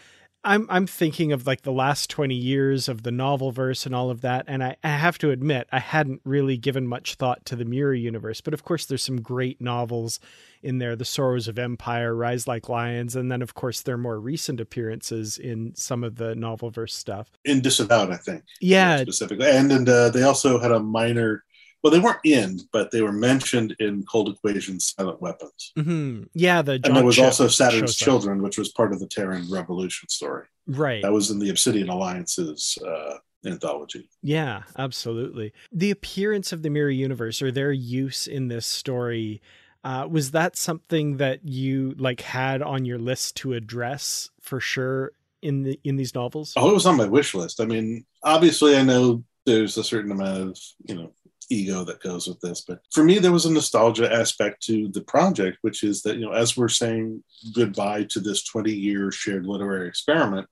I'm I'm thinking of like the last 20 years of the novel verse and all of that and I, I have to admit I hadn't really given much thought to the mirror universe but of course there's some great novels in there The Sorrows of Empire Rise Like Lions and then of course their more recent appearances in some of the novel verse stuff. In Disavowed I think yeah. specifically and and uh, they also had a minor well, they weren't in, but they were mentioned in Cold Equation's Silent Weapons. Mm-hmm. Yeah, the John and there was also Saturn's Children, which was part of the Terran Revolution story. Right. That was in the Obsidian Alliance's uh, anthology. Yeah, absolutely. The appearance of the Mirror Universe or their use in this story. Uh, was that something that you like had on your list to address for sure in the in these novels? Oh, it was on my wish list. I mean, obviously, I know there's a certain amount of you know ego that goes with this. But for me, there was a nostalgia aspect to the project, which is that, you know, as we're saying goodbye to this 20 year shared literary experiment,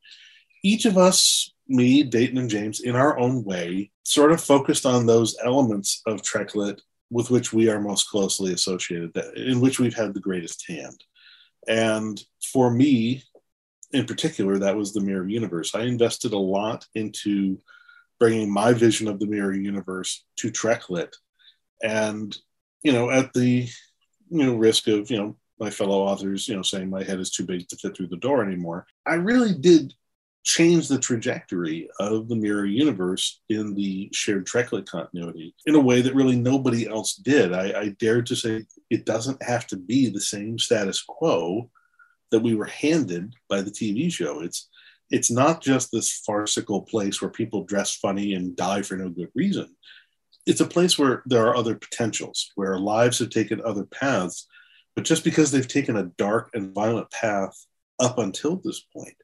each of us, me, Dayton, and James, in our own way, sort of focused on those elements of Treklit with which we are most closely associated, in which we've had the greatest hand. And for me, in particular, that was the Mirror Universe. I invested a lot into bringing my vision of the mirror universe to Treklit, and you know, at the you know risk of you know my fellow authors you know saying my head is too big to fit through the door anymore, I really did change the trajectory of the mirror universe in the shared Treklit continuity in a way that really nobody else did. I, I dared to say it doesn't have to be the same status quo that we were handed by the TV show. It's it's not just this farcical place where people dress funny and die for no good reason. It's a place where there are other potentials, where lives have taken other paths, but just because they've taken a dark and violent path up until this point,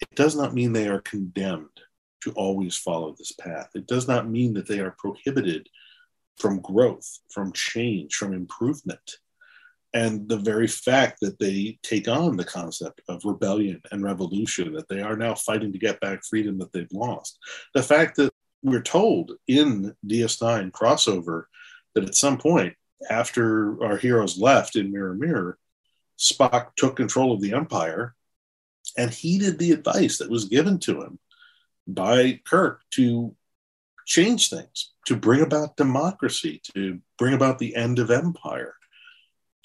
it does not mean they are condemned to always follow this path. It does not mean that they are prohibited from growth, from change, from improvement and the very fact that they take on the concept of rebellion and revolution, that they are now fighting to get back freedom that they've lost, the fact that we're told in DS9 crossover that at some point after our heroes left in Mirror Mirror, Spock took control of the Empire and heeded the advice that was given to him by Kirk to change things, to bring about democracy, to bring about the end of empire.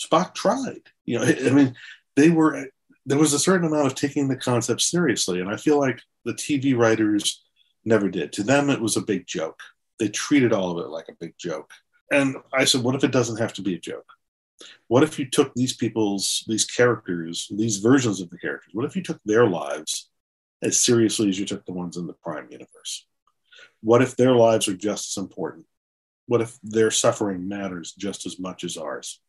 Spock tried. You know, I mean, they were there was a certain amount of taking the concept seriously, and I feel like the TV writers never did. To them, it was a big joke. They treated all of it like a big joke. And I said, what if it doesn't have to be a joke? What if you took these people's, these characters, these versions of the characters, what if you took their lives as seriously as you took the ones in the Prime universe? What if their lives are just as important? What if their suffering matters just as much as ours?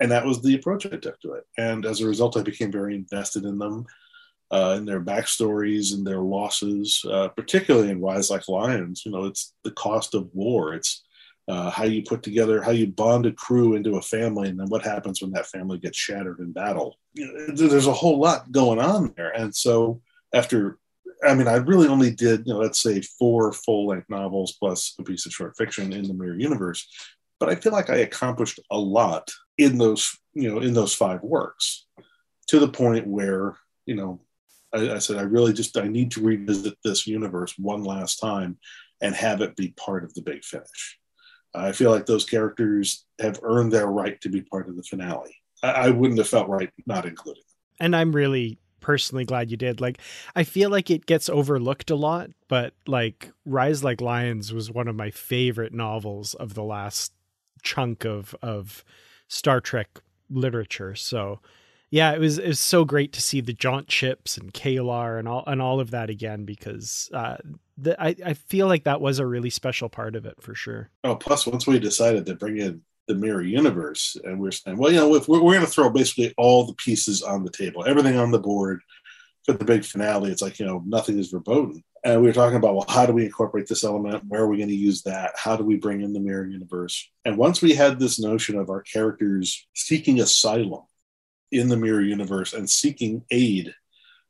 And that was the approach I took to it. And as a result, I became very invested in them, uh, in their backstories and their losses, uh, particularly in Rise Like Lions. You know, it's the cost of war. It's uh, how you put together, how you bond a crew into a family, and then what happens when that family gets shattered in battle. There's a whole lot going on there. And so after I mean, I really only did, you know, let's say four full length novels plus a piece of short fiction in the Mirror Universe but I feel like I accomplished a lot in those, you know, in those five works to the point where, you know, I, I said, I really just, I need to revisit this universe one last time and have it be part of the big finish. I feel like those characters have earned their right to be part of the finale. I, I wouldn't have felt right not including them. And I'm really personally glad you did. Like, I feel like it gets overlooked a lot, but like Rise Like Lions was one of my favorite novels of the last chunk of of Star Trek literature. So yeah, it was it was so great to see the jaunt ships and K'Ehleyr and all and all of that again because uh, the, I I feel like that was a really special part of it for sure. Oh, plus once we decided to bring in the mirror universe, and we're saying, well, you know, if we're, we're going to throw basically all the pieces on the table, everything on the board for the big finale. It's like you know nothing is verboten and we were talking about well how do we incorporate this element? Where are we going to use that? How do we bring in the mirror universe? And once we had this notion of our characters seeking asylum in the mirror universe and seeking aid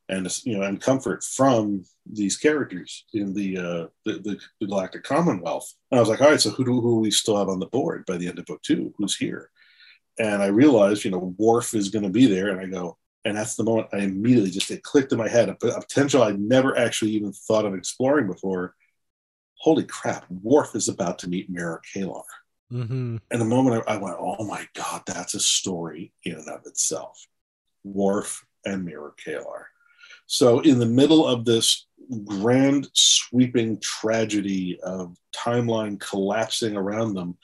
and you know and comfort from these characters in the uh the, the, galactic commonwealth and i was like all right so who do, who we still have on the board by the end of book two? Who's here? And i realized you know Worf is going to be there and i go and that's the moment I immediately just it clicked in my head a, a potential I'd never actually even thought of exploring before. Holy crap! Worf is about to meet Mira K'Ehleyr. Mm-hmm. And the moment I, I, went, oh my god, that's a story in and of itself. Worf and Mira K'Ehleyr. So in the middle of this grand sweeping tragedy of timeline collapsing around them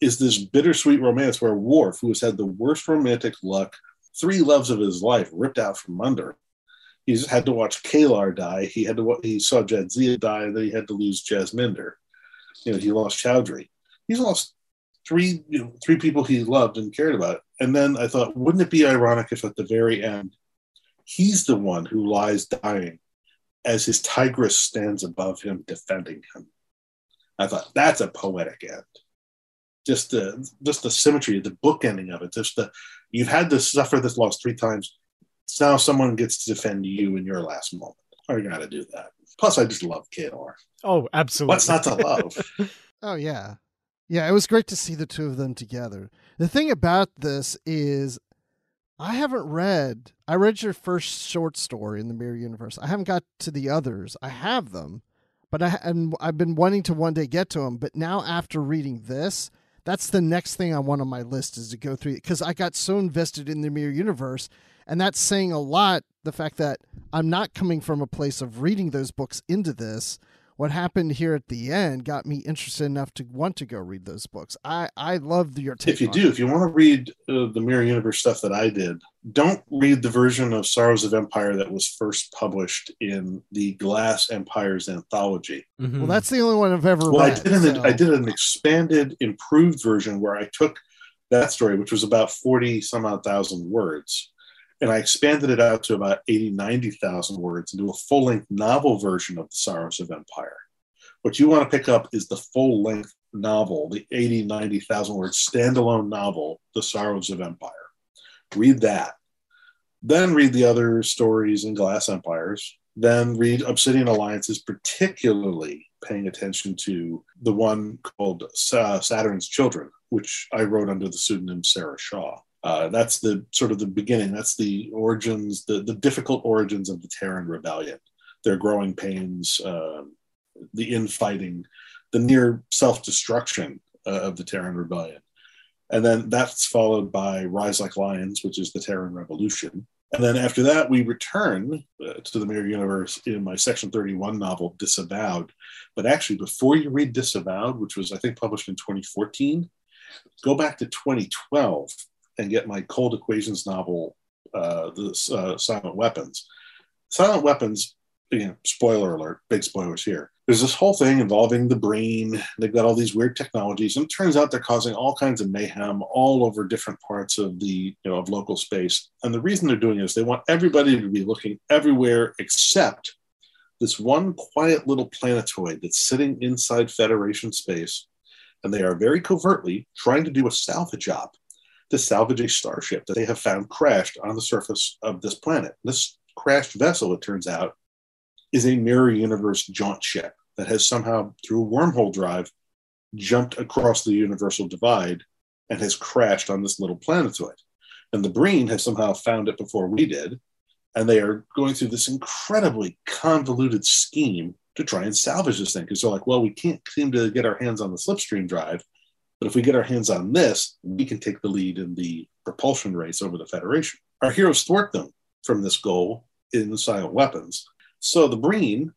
is this bittersweet romance where Worf, who has had the worst romantic luck three loves of his life ripped out from under. He's had to watch K'Ehleyr die. He had to he saw Jadzia die, and then he had to lose Jasminder. You know, he lost Choudhury. He's lost three you know three people he loved and cared about. And then I thought, wouldn't it be ironic if at the very end he's the one who lies dying as his tigress stands above him defending him? I thought that's a poetic end just the just the symmetry, the bookending of it. Just the you've had to suffer this loss three times. Now someone gets to defend you in your last moment. I got to do that. Plus, I just love K'Ehleyr. Oh, absolutely. What's not to love? oh yeah, yeah. It was great to see the two of them together. The thing about this is, I haven't read. I read your first short story in the Mirror Universe. I haven't got to the others. I have them, but I and I've been wanting to one day get to them. But now after reading this, that's the next thing I want on my list is to go through because I got so invested in the mirror universe, and that's saying a lot. The fact that I'm not coming from a place of reading those books into this, what happened here at the end got me interested enough to want to go read those books. I I love your take. If you on do, it. if you want to read uh, the Mirror Universe stuff that I did, don't read the version of Sorrows of Empire that was first published in the Glass Empires anthology. Mhm. well, that's the only one I've ever Well, I did an so- I did an expanded, improved version where I took that story, which was about forty some odd thousand words, and I expanded it out to about 80, 90,000 words into a full length novel version of the Sorrows of Empire. What you want to pick up is the full length novel, the 80, 90,000 word standalone novel, The Sorrows of Empire. Read that. Then read the other stories in Glass Empires. Then read Obsidian Alliances, particularly paying attention to the one called Sa- Saturn's Children, which I wrote under the pseudonym Sarah Shaw. Uh, that's the sort of the beginning. That's the origins, the, the difficult origins of the Terran Rebellion, their growing pains, um the infighting, the near self destruction uh, of the Terran Rebellion. And then that's followed by Rise Like Lions, which is the Terran Revolution. And then after that, we return uh, to the Mirror Universe in my Section 31 novel, Disavowed. But actually, before you read Disavowed, which was, I think, published in 2014, go back to 2012 and get my Cold Equations novel, uh, the uh, Silent Weapons. Silent Weapons, you know, spoiler alert, big spoilers here. There's this whole thing involving the Breen. They've got all these weird technologies, and it turns out they're causing all kinds of mayhem all over different parts of the, you know, of local space. And the reason they're doing it is they want everybody to be looking everywhere except this one quiet little planetoid that's sitting inside Federation space. And they are very covertly trying to do a salvage job to salvage a starship that they have found crashed on the surface of this planet. This crashed vessel, it turns out, is a mirror universe jaunt ship that has somehow, through a wormhole drive, jumped across the universal divide and has crashed on this little planetoid. And the Breen has somehow found it before we did, and they are going through this incredibly convoluted scheme to try and salvage this thing because they're like, well, we can't seem to get our hands on the slipstream drive, but if we get our hands on this, we can take the lead in the propulsion race over the Federation. Our heroes thwart them from this goal in the Silent Weapons. So the Breen,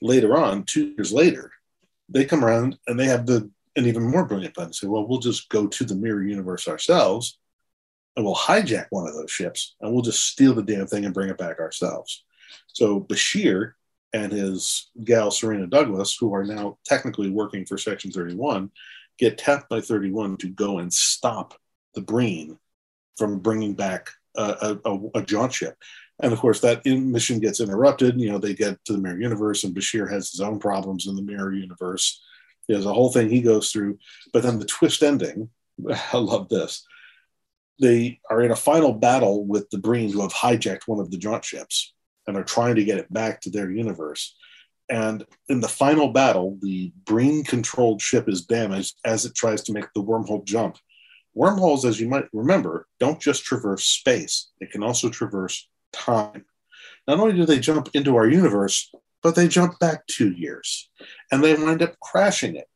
later on, two years later, they come around and they have the an even more brilliant plan. They say, well, we'll just go to the mirror universe ourselves and we'll hijack one of those ships and we'll just steal the damn thing and bring it back ourselves. So Bashir and his gal Sarina Douglas, who are now technically working for Section 31, get tapped by 31 to go and stop the Breen from bringing back a, a, a jaunt ship. And of course, that mission gets interrupted. You know, they get to the mirror universe, and Bashir has his own problems in the mirror universe. There's a whole thing he goes through. But then the twist ending, I love this. They are in a final battle with the Breen, who have hijacked one of the jaunt ships and are trying to get it back to their universe. And in the final battle, the Breen controlled ship is damaged as it tries to make the wormhole jump. Wormholes, as you might remember, don't just traverse space, they can also traverse time. Not only do they jump into our universe, but they jump back two years and they wind up crashing it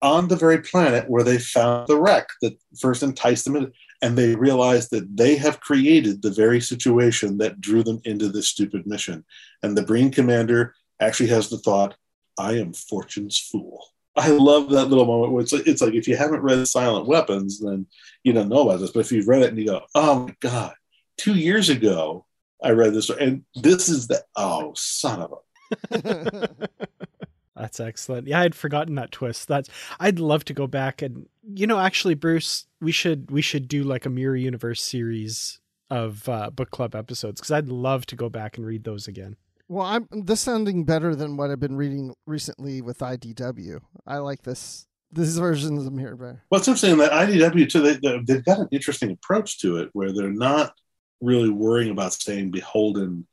on the very planet where they found the wreck that first enticed them in. And they realize that they have created the very situation that drew them into this stupid mission. And the Breen commander actually has the thought, I am fortune's fool. I love that little moment where it's like, it's like if you haven't read Silent Weapons, then you don't know about this. But if you've read it and you go, oh my God, two years ago, I read this, and this is the, oh, son of a. That's excellent. Yeah, I'd forgotten that twist. That's I'd love to go back and you know, actually, Bruce, we should we should do like a Mirror Universe series of uh, book club episodes because I'd love to go back and read those again. Well, I'm this sounding better than what I've been reading recently with IDW. I like this. This version of the mirror better. Well, it's interesting that IDW too. They, they- they've got an interesting approach to it, where they're not really worrying about staying beholden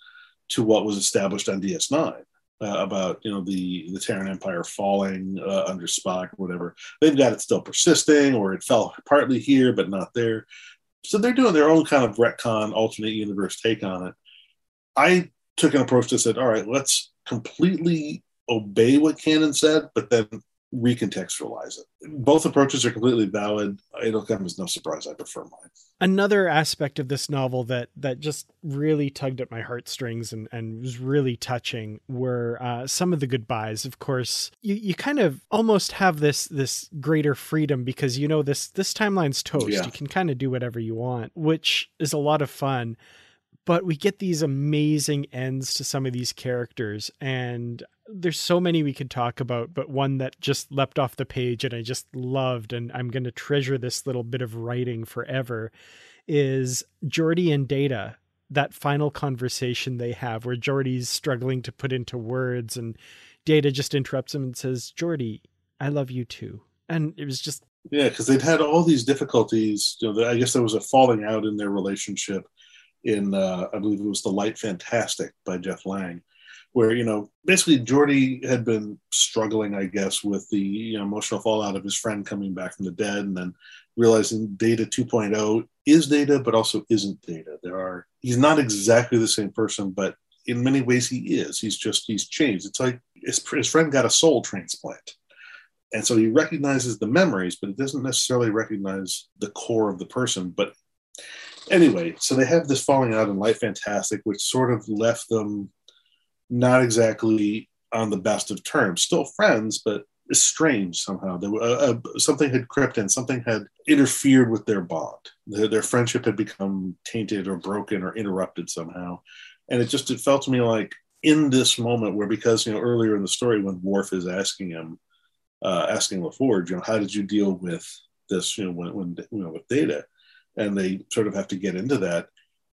to what was established on DS9 uh, about you know the the Terran Empire falling uh, under Spock, whatever. They've got it still persisting, or it fell partly here but not there. So they're doing their own kind of retcon, alternate universe take on it. I took an approach that said, all right, let's completely obey what canon said, but then recontextualize it. Both approaches are completely valid. It'll come as no surprise. I prefer mine. Another aspect of this novel that that just really tugged at my heartstrings and, and was really touching were uh, some of the goodbyes. Of course, you, you kind of almost have this this greater freedom because you know this this timeline's toast. Yeah. You can kind of do whatever you want, which is a lot of fun but we get these amazing ends to some of these characters and there's so many we could talk about but one that just leapt off the page and i just loved and i'm going to treasure this little bit of writing forever is Geordi and data that final conversation they have where Geordi's struggling to put into words and data just interrupts him and says Geordi i love you too and it was just Yeah, because they'd had all these difficulties. You know, I guess there was a falling out in their relationship in, uh, I believe it was The Light Fantastic by Jeff Lang, where, you know, basically Geordi had been struggling, I guess, with the you know, emotional fallout of his friend coming back from the dead and then realizing Data 2.0 is Data, but also isn't Data. There are, he's not exactly the same person, but in many ways he is. He's just, he's changed. It's like his, his friend got a soul transplant and so he recognizes the memories but it doesn't necessarily recognize the core of the person but anyway so they have this falling out in light fantastic which sort of left them not exactly on the best of terms. Still friends but estranged somehow. Uh, uh, something had crept in. Something had interfered with their bond. Their, their friendship had become tainted or broken or interrupted somehow. And it just it felt to me like in this moment where because you know earlier in the story when Worf is asking him uh, asking LaForge, you know, how did you deal with this, you know, when, when you know, with data? And they sort of have to get into that.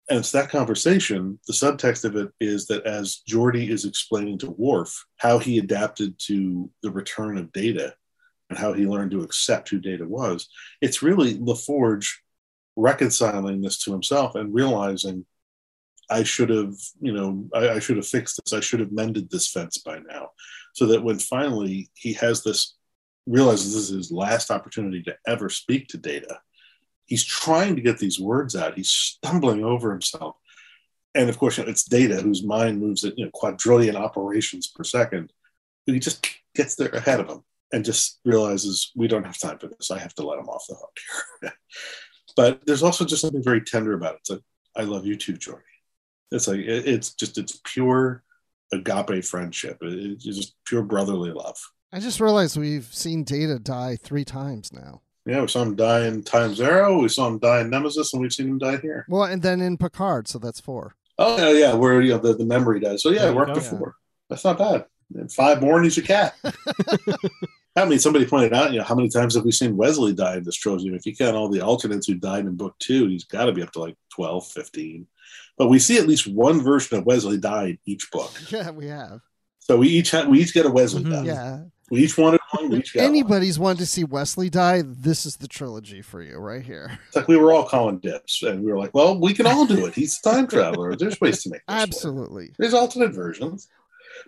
And it's that conversation. The subtext of it is that as Geordi is explaining to Worf how he adapted to the return of data and how he learned to accept who data was, it's really LaForge reconciling this to himself and realizing I should have, you know, I, I, should have fixed this. I should have mended this fence by now. So that when finally he has this, realizes this is his last opportunity to ever speak to Data, he's trying to get these words out. He's stumbling over himself. And of course, you know, it's Data whose mind moves at you know, quadrillion operations per second. He just gets there ahead of him and just realizes we don't have time for this. I have to let him off the hook here. but there's also just something very tender about it. It's like, I love you too, Geordi. It's like it's just it's pure agape friendship. It's just pure brotherly love. I just realized we've seen Data die three times now. Yeah, we saw him die in Time Zero. We saw him die in Nemesis, and we've seen him die here. Well, and then in Picard, so that's four. Oh yeah, yeah, where you know the, the memory dies. So yeah, There you we're go. up to four. That's not bad. And five more, and he's a cat. I mean, somebody pointed out, you know, how many times have we seen Wesley die in this trilogy? If you count all the alternates who died in book two, he's got to be up to like 12, 15. But we see at least one version of Wesley die in each book. Yeah, we have. So we each have, we each get a Wesley Mhm. death. Yeah. We each wanted one. We each got one. Anybody's wanted to see Wesley die, this is the trilogy for you right here. It's like we were all calling dips, and we were like, "Well, we can all do it. He's a time traveler. There's ways to make this work. Absolutely. There's alternate versions."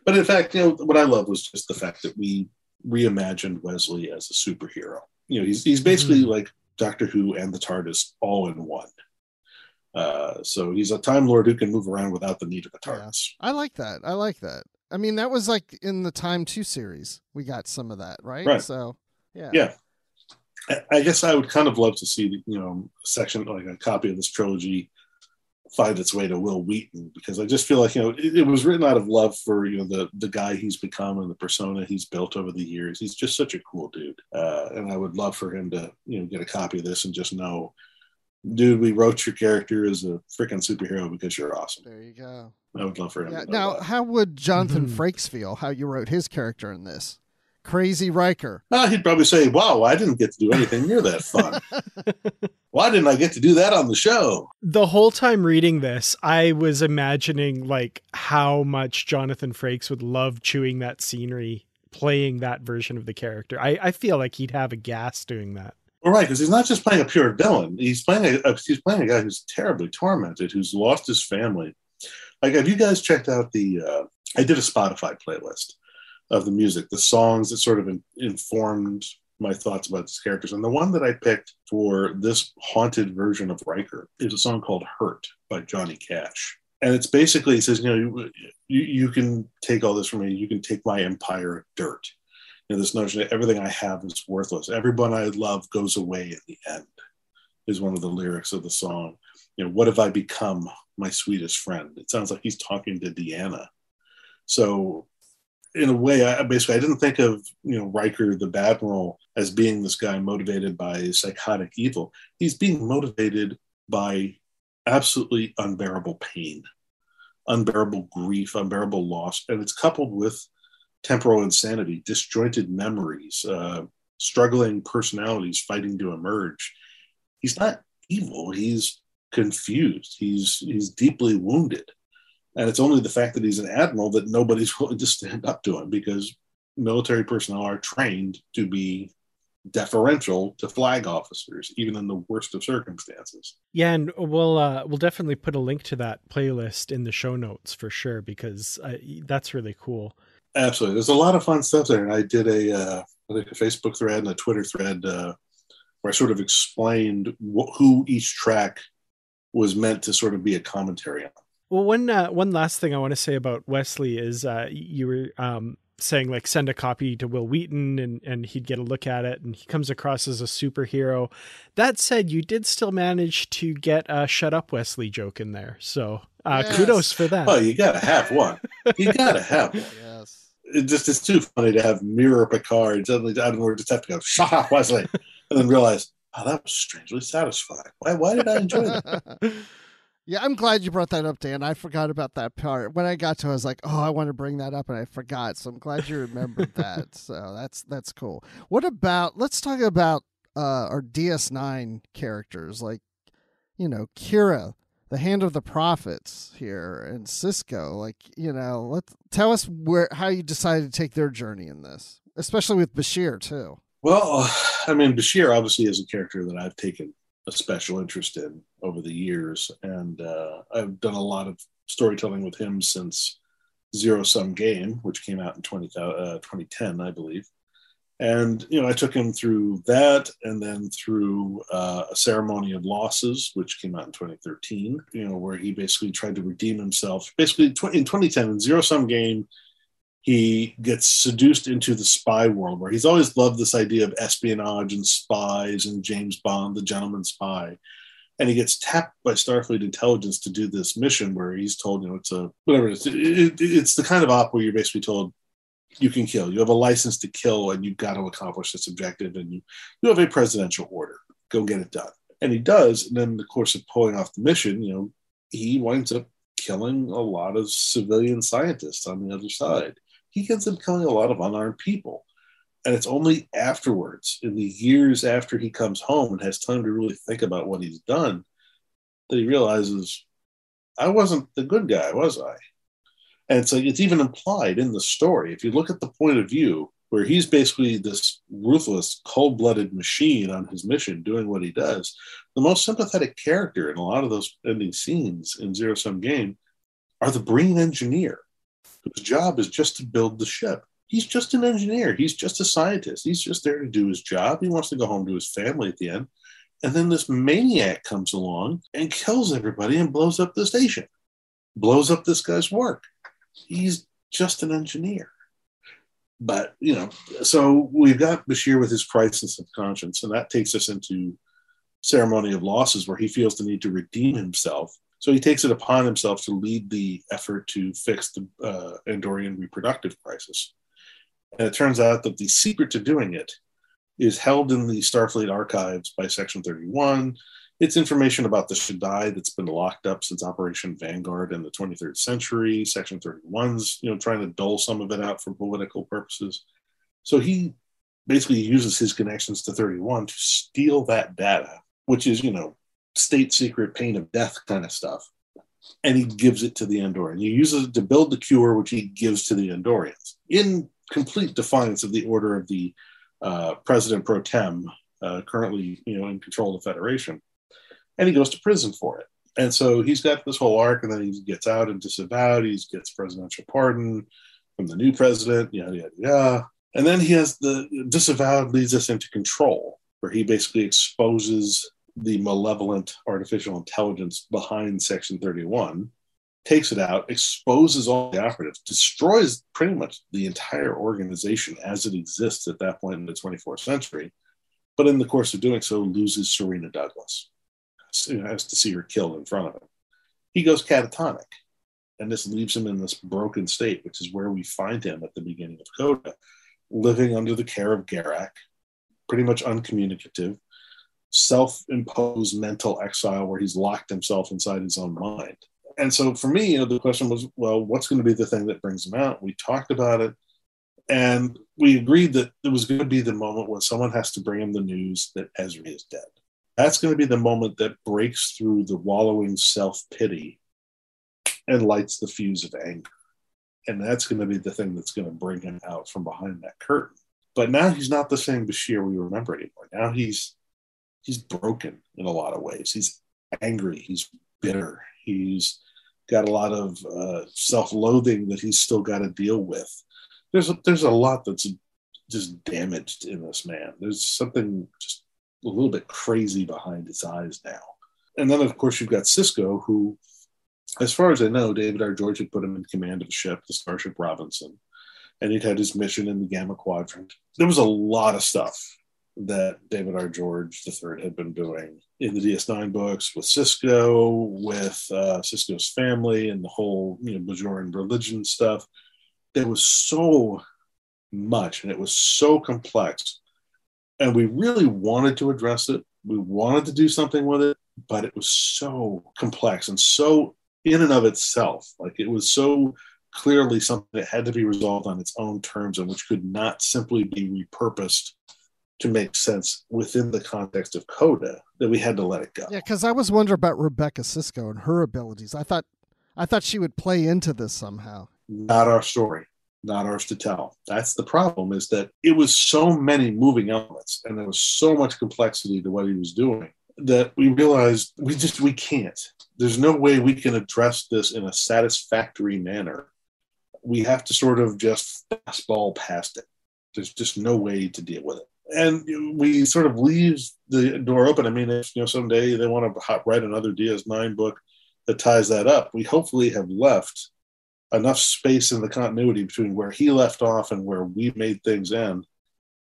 But in fact, you know, what I love was just the fact that we reimagined Wesley as a superhero. You know, he's he's basically like Doctor Who and the TARDIS all in one. Uh, so he's a Time Lord who can move around without the need of a TARDIS. I like that. I like that. I mean, that was like in the Time To series. We got some of that, right? Right. So, yeah. Yeah. I- I guess I would kind of love to see, you know, a section like a copy of this trilogy find its way to Wil Wheaton because I just feel like you know it, it was written out of love for you know the the guy he's become and the persona he's built over the years. He's just such a cool dude, uh, and I would love for him to you know get a copy of this and just know, dude, we wrote your character as a freaking superhero because you're awesome. There you go. I would love for him. Yeah. Now, that. how would Jonathan Mhm. Frakes feel? How you wrote his character in this? Crazy Riker. Uh, he'd probably say, "Wow, I didn't get to do anything near that fun. Why didn't I get to do that on the show?" the whole time reading this, I was imagining like how much Jonathan Frakes would love chewing that scenery, playing that version of the character. I, I feel like he'd have a gas doing that. Well, right, because he's not just playing a pure villain. He's playing a, he's playing a guy who's terribly tormented, who's lost his family. Like, have you guys checked out the? Uh, I did a Spotify playlist of the music, the songs that sort of in, informed my thoughts about these characters, and the one that I picked for this haunted version of Riker is a song called "Hurt" by Johnny Cash. And it's basically it says, you know, you, you can take all this from me. You can take my empire dirt. You know, this notion that everything I have is worthless. Everyone I love goes away in the end is one of the lyrics of the song. You know, what have I become, my sweetest friend? It sounds like he's talking to Deanna. So in a way, I basically I didn't think of you know Riker the Admiral as being this guy motivated by psychotic evil. He's being motivated by absolutely unbearable pain, unbearable grief, unbearable loss, and it's coupled with temporal insanity, disjointed memories, uh, struggling personalities fighting to emerge. He's not evil. He's confused. He's he's deeply wounded and it's only the fact that he's an admiral that nobody's willing to stand up to him because military personnel are trained to be deferential to flag officers, even in the worst of circumstances. Yeah, and we'll uh, we'll definitely put a link to that playlist in the show notes for sure because uh, that's really cool. Absolutely, there's a lot of fun stuff there, and I did a uh, I think a Facebook thread and a Twitter thread uh, where I sort of explained wh- who each track was meant to sort of be a commentary on. Well, one uh, one last thing I want to say about Wesley is uh, you were um, saying like send a copy to Wil Wheaton and and he'd get a look at it and he comes across as a superhero. That said, you did still manage to get a "Shut Up, Wesley" joke in there, so uh, yes. kudos for that. Well, you gotta have one. You gotta have one. yes. It just it's too funny to have mirror Picard suddenly out of nowhere just have to go "Shut up, Wesley," and then realize, oh, that was strangely satisfying. Why why did I enjoy that? Yeah, I'm glad you brought that up, Dan. I forgot about that part. When I got to, it, I was like, "Oh, I want to bring that up," and I forgot. So I'm glad you remembered that. So that's that's cool. What about? Let's talk about uh, our DS9 characters, like you know, Kira, the Hand of the Prophets here, and Sisko. Like you know, let tell us where how you decided to take their journey in this, especially with Bashir too. Well, I mean, Bashir obviously is a character that I've taken a special interest in over the years. And uh, I've done a lot of storytelling with him since Zero Sum Game, which came out in 20, uh, 2010, I believe. And, you know, I took him through that and then through uh, A Ceremony of Losses, which came out in 2013, you know, where he basically tried to redeem himself. Basically, in 2010, in Zero Sum Game, he gets seduced into the spy world where he's always loved this idea of espionage and spies and James Bond, the gentleman spy. And he gets tapped by Starfleet intelligence to do this mission where he's told, you know, it's a whatever it is. It, it, it's the kind of op where you're basically told you can kill. You have a license to kill and you've got to accomplish this objective and you, you have a presidential order. Go get it done. And he does. And then in the course of pulling off the mission, you know, he winds up killing a lot of civilian scientists on the other side he ends up killing a lot of unarmed people. And it's only afterwards, in the years after he comes home and has time to really think about what he's done, that he realizes, I wasn't the good guy, was I? And it's like it's even implied in the story. If you look at the point of view where he's basically this ruthless, cold-blooded machine on his mission, doing what he does, the most sympathetic character in a lot of those ending scenes in Zero Sum Game are the brain engineer whose job is just to build the ship. He's just an engineer. He's just a scientist. He's just there to do his job. He wants to go home to his family at the end. And then this maniac comes along and kills everybody and blows up the station, blows up this guy's work. He's just an engineer. But, you know, so we've got Bashir with his crisis of conscience, and that takes us into ceremony of losses where he feels the need to redeem himself so he takes it upon himself to lead the effort to fix the uh, Andorian reproductive crisis. And it turns out that the secret to doing it is held in the Starfleet archives by Section 31. It's information about the Shedai that's been locked up since Operation Vanguard in the 23rd century. Section 31's, you know, trying to dole some of it out for political purposes. So he basically uses his connections to 31 to steal that data, which is, you know, state secret pain of death kind of stuff. And he gives it to the Andorian. He uses it to build the cure, which he gives to the Andorians in complete defiance of the order of the uh, president pro tem, uh, currently you know in control of the Federation. And he goes to prison for it. And so he's got this whole arc, and then he gets out and disavowed. He gets presidential pardon from the new president, yada yada yada. And then he has the disavowed leads us into control, where he basically exposes the malevolent artificial intelligence behind Section 31 takes it out, exposes all the operatives, destroys pretty much the entire organization as it exists at that point in the 24th century. But in the course of doing so, loses Sarina Douglas. You know, has to see her killed in front of him. He goes catatonic, and this leaves him in this broken state, which is where we find him at the beginning of Coda, living under the care of Garak, pretty much uncommunicative, self imposed mental exile where he's locked himself inside his own mind and so for me, you know, the question was, well, what's going to be the thing that brings him out? We talked about it, and we agreed that it was going to be the moment when someone has to bring him the news that Ezri is dead. That's going to be the moment that breaks through the wallowing self pity and lights the fuse of anger. And that's going to be the thing that's going to bring him out from behind that curtain. But now he's not the same Bashir we remember anymore. Now he's he's broken in a lot of ways. He's angry. He's bitter. He's got a lot of uh, self-loathing that he's still got to deal with. There's a, there's a lot that's just damaged in this man. There's something just a little bit crazy behind his eyes now. And then of course you've got Sisko, who, as far as I know, David R. George had put him in command of a ship, the Starship Robinson, and he'd had his mission in the Gamma Quadrant. There was a lot of stuff that David R. George III had been doing in the DS9 books with Sisko, with uh, Sisko's family, and the whole you know Bajoran religion stuff. There was so much, and it was so complex, and we really wanted to address it. We wanted to do something with it, but it was so complex and so in and of itself. Like it was so clearly something that had to be resolved on its own terms and which could not simply be repurposed to make sense within the context of Coda that we had to let it go. Yeah, because I was wondering about Rebecca Sisko and her abilities. I thought I thought she would play into this somehow. Not our story, not ours to tell. That's the problem, is that it was so many moving elements and there was so much complexity to what he was doing that we realized we just we can't. There's no way we can address this in a satisfactory manner. We have to sort of just fastball past it. There's just no way to deal with it and we sort of leave the door open. I mean, if you know someday they want to write another DS9 book that ties that up, we hopefully have left enough space in the continuity between where he left off and where we made things end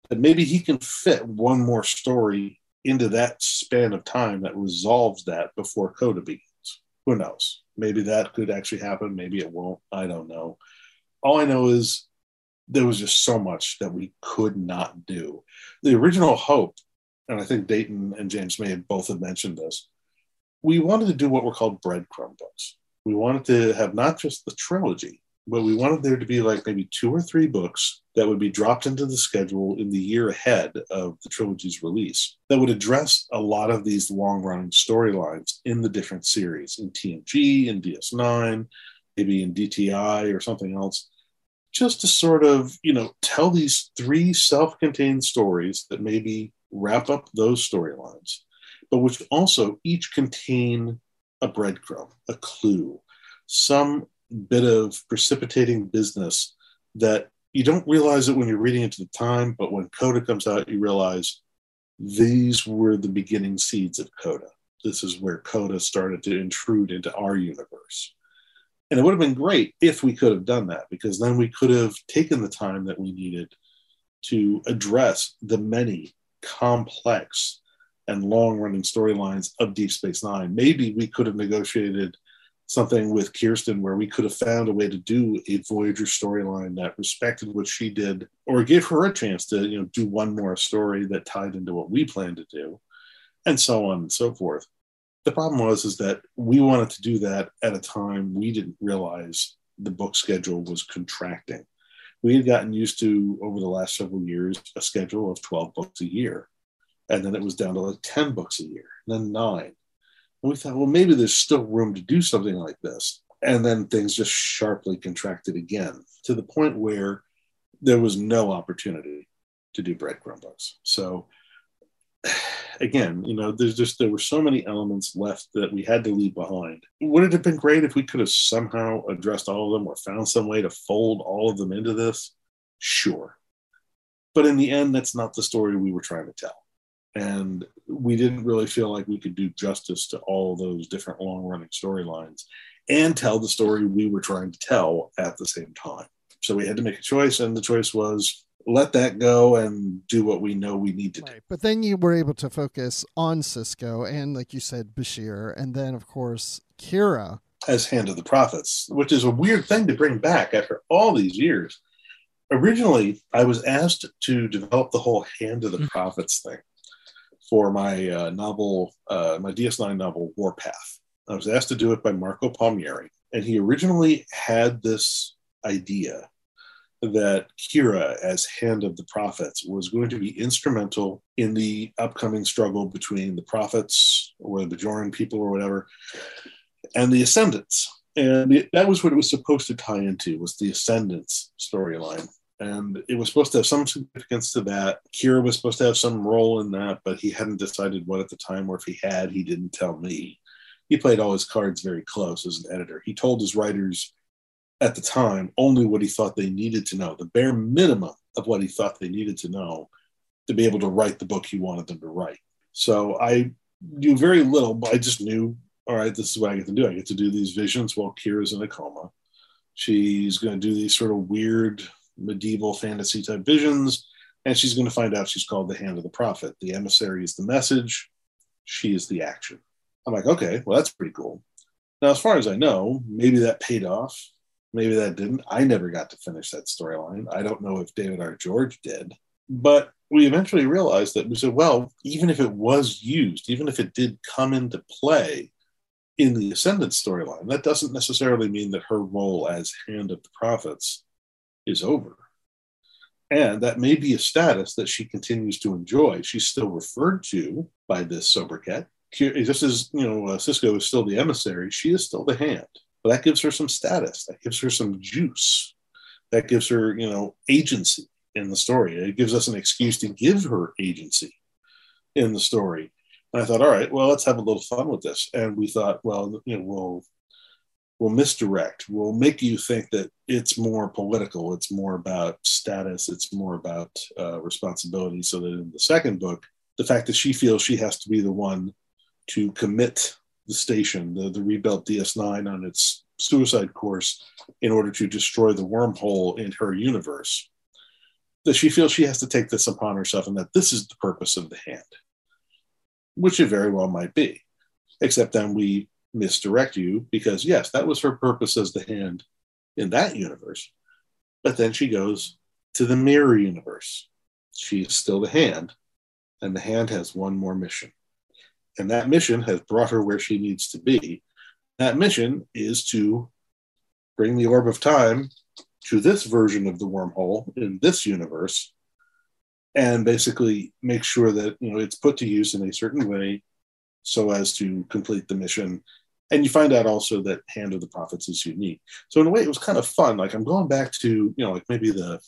that maybe he can fit one more story into that span of time that resolves that before Coda begins. Who knows? Maybe that could actually happen. Maybe it won't. I don't know. All I know is there was just so much that we could not do. The original hope, and I think Dayton and James may both have mentioned this, we wanted to do what were called breadcrumb books. We wanted to have not just the trilogy, but we wanted there to be like maybe two or three books that would be dropped into the schedule in the year ahead of the trilogy's release that would address a lot of these long running storylines in the different series in TNG, in DS9, maybe in DTI or something else just to sort of, you know, tell these three self contained stories that maybe wrap up those storylines, but which also each contain a breadcrumb, a clue, some bit of precipitating business that you don't realize it when you're reading it at the time, but when Coda comes out, you realize these were the beginning seeds of Coda. This is where Coda started to intrude into our universe. And it would have been great if we could have done that, because then we could have taken the time that we needed to address the many complex and long running storylines of Deep Space Nine. Maybe we could have negotiated something with Kirsten where we could have found a way to do a Voyager storyline that respected what she did, or give her a chance to, you know, do one more story that tied into what we planned to do, and so on and so forth the problem was is that we wanted to do that at a time we didn't realize the book schedule was contracting. We had gotten used to over the last several years a schedule of 12 books a year. And then it was down to like 10 books a year, then nine. And we thought, well, maybe there's still room to do something like this. And then things just sharply contracted again to the point where there was no opportunity to do breadcrumb books. So again, you know, there's just there were so many elements left that we had to leave behind. Would it have been great if we could have somehow addressed all of them or found some way to fold all of them into this? Sure. But in the end, that's not the story we were trying to tell. And we didn't really feel like we could do justice to all those different long running storylines and tell the story we were trying to tell at the same time. So we had to make a choice, and the choice was let that go and do what we know we need to do. But then you were able to focus on Sisko and, like you said, Bashir, and then, of course, Kira. As Hand of the Prophets, which is a weird thing to bring back after all these years. Originally, I was asked to develop the whole Hand of the mm. Prophets thing for my uh, novel, uh, my DS9 novel, Warpath. I was asked to do it by Marco Palmieri, and he originally had this idea that Kira, as Hand of the Prophets, was going to be instrumental in the upcoming struggle between the prophets or the Bajoran people or whatever and the Ascendants. And it, that was what it was supposed to tie into was the Ascendants storyline. And it was supposed to have some significance to that. Kira was supposed to have some role in that, but he hadn't decided what at the time, or if he had, he didn't tell me. He played all his cards very close as an editor. He told his writers at the time only what he thought they needed to know, the bare minimum of what he thought they needed to know to be able to write the book he wanted them to write. So I knew very little, but I just knew, all right, this is what I get to do. I get to do these visions while Kira's in a coma. She's going to do these sort of weird medieval fantasy type visions, and she's going to find out she's called the Hand of the Prophet. The emissary is the message, she is the action. I'm like, okay, well, that's pretty cool. Now, as far as I know, maybe that paid off Maybe that didn't. I never got to finish that storyline. I don't know if David R. George did. But we eventually realized that we said, well, even if it was used, even if it did come into play in the Ascendant storyline, that doesn't necessarily mean that her role as Hand of the Prophets is over. And that may be a status that she continues to enjoy. She's still referred to by this sobriquet. Just as, you know, uh, Sisko is still the emissary, she is still the hand But that gives her some status. That gives her some juice. That gives her, you know, agency in the story. It gives us an excuse to give her agency in the story. And I thought, all right, well, let's have a little fun with this. And we thought, well, you know, we'll we'll misdirect. We'll make you think that it's more political. It's more about status. It's more about uh, responsibility. So that in the second book, the fact that she feels she has to be the one to commit the station, the, the rebuilt DS9 on its suicide course in order to destroy the wormhole in her universe. That she feels she has to take this upon herself and that this is the purpose of the hand, which it very well might be. Except then we misdirect you because, yes, that was her purpose as the hand in that universe. But then she goes to the mirror universe. She's still the hand, and the hand has one more mission and that mission has brought her where she needs to be. That mission is to bring the orb of time to this version of the wormhole in this universe and basically make sure that you know it's put to use in a certain way so as to complete the mission and you find out also that hand of the prophets is unique so in a way it was kind of fun like i'm going back to you know like maybe the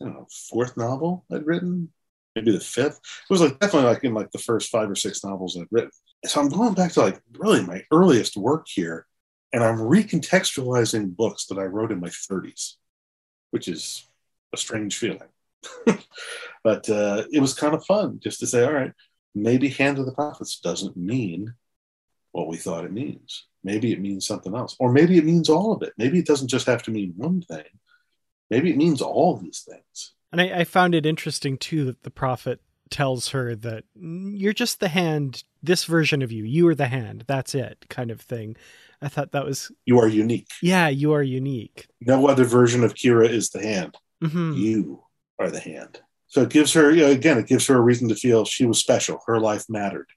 I don't know, fourth novel i'd written maybe the fifth. It was like definitely like in like the first five or six novels i'd written. So I'm going back to like really my earliest work here, and I'm recontextualizing books that I wrote in my 30s, which is a strange feeling. but uh, it was kind of fun just to say, all right, maybe Hand of the Prophets doesn't mean what we thought it means. Maybe it means something else, or maybe it means all of it. Maybe it doesn't just have to mean one thing. Maybe it means all these things. And I, I found it interesting too that the prophet tells her that you're just the hand, this version of you. You are the hand. That's it, kind of thing. I thought that was. You are unique. Yeah, you are unique. No other version of Kira is the hand. Mm-hmm. You are the hand. So it gives her, you know, again, it gives her a reason to feel she was special. Her life mattered.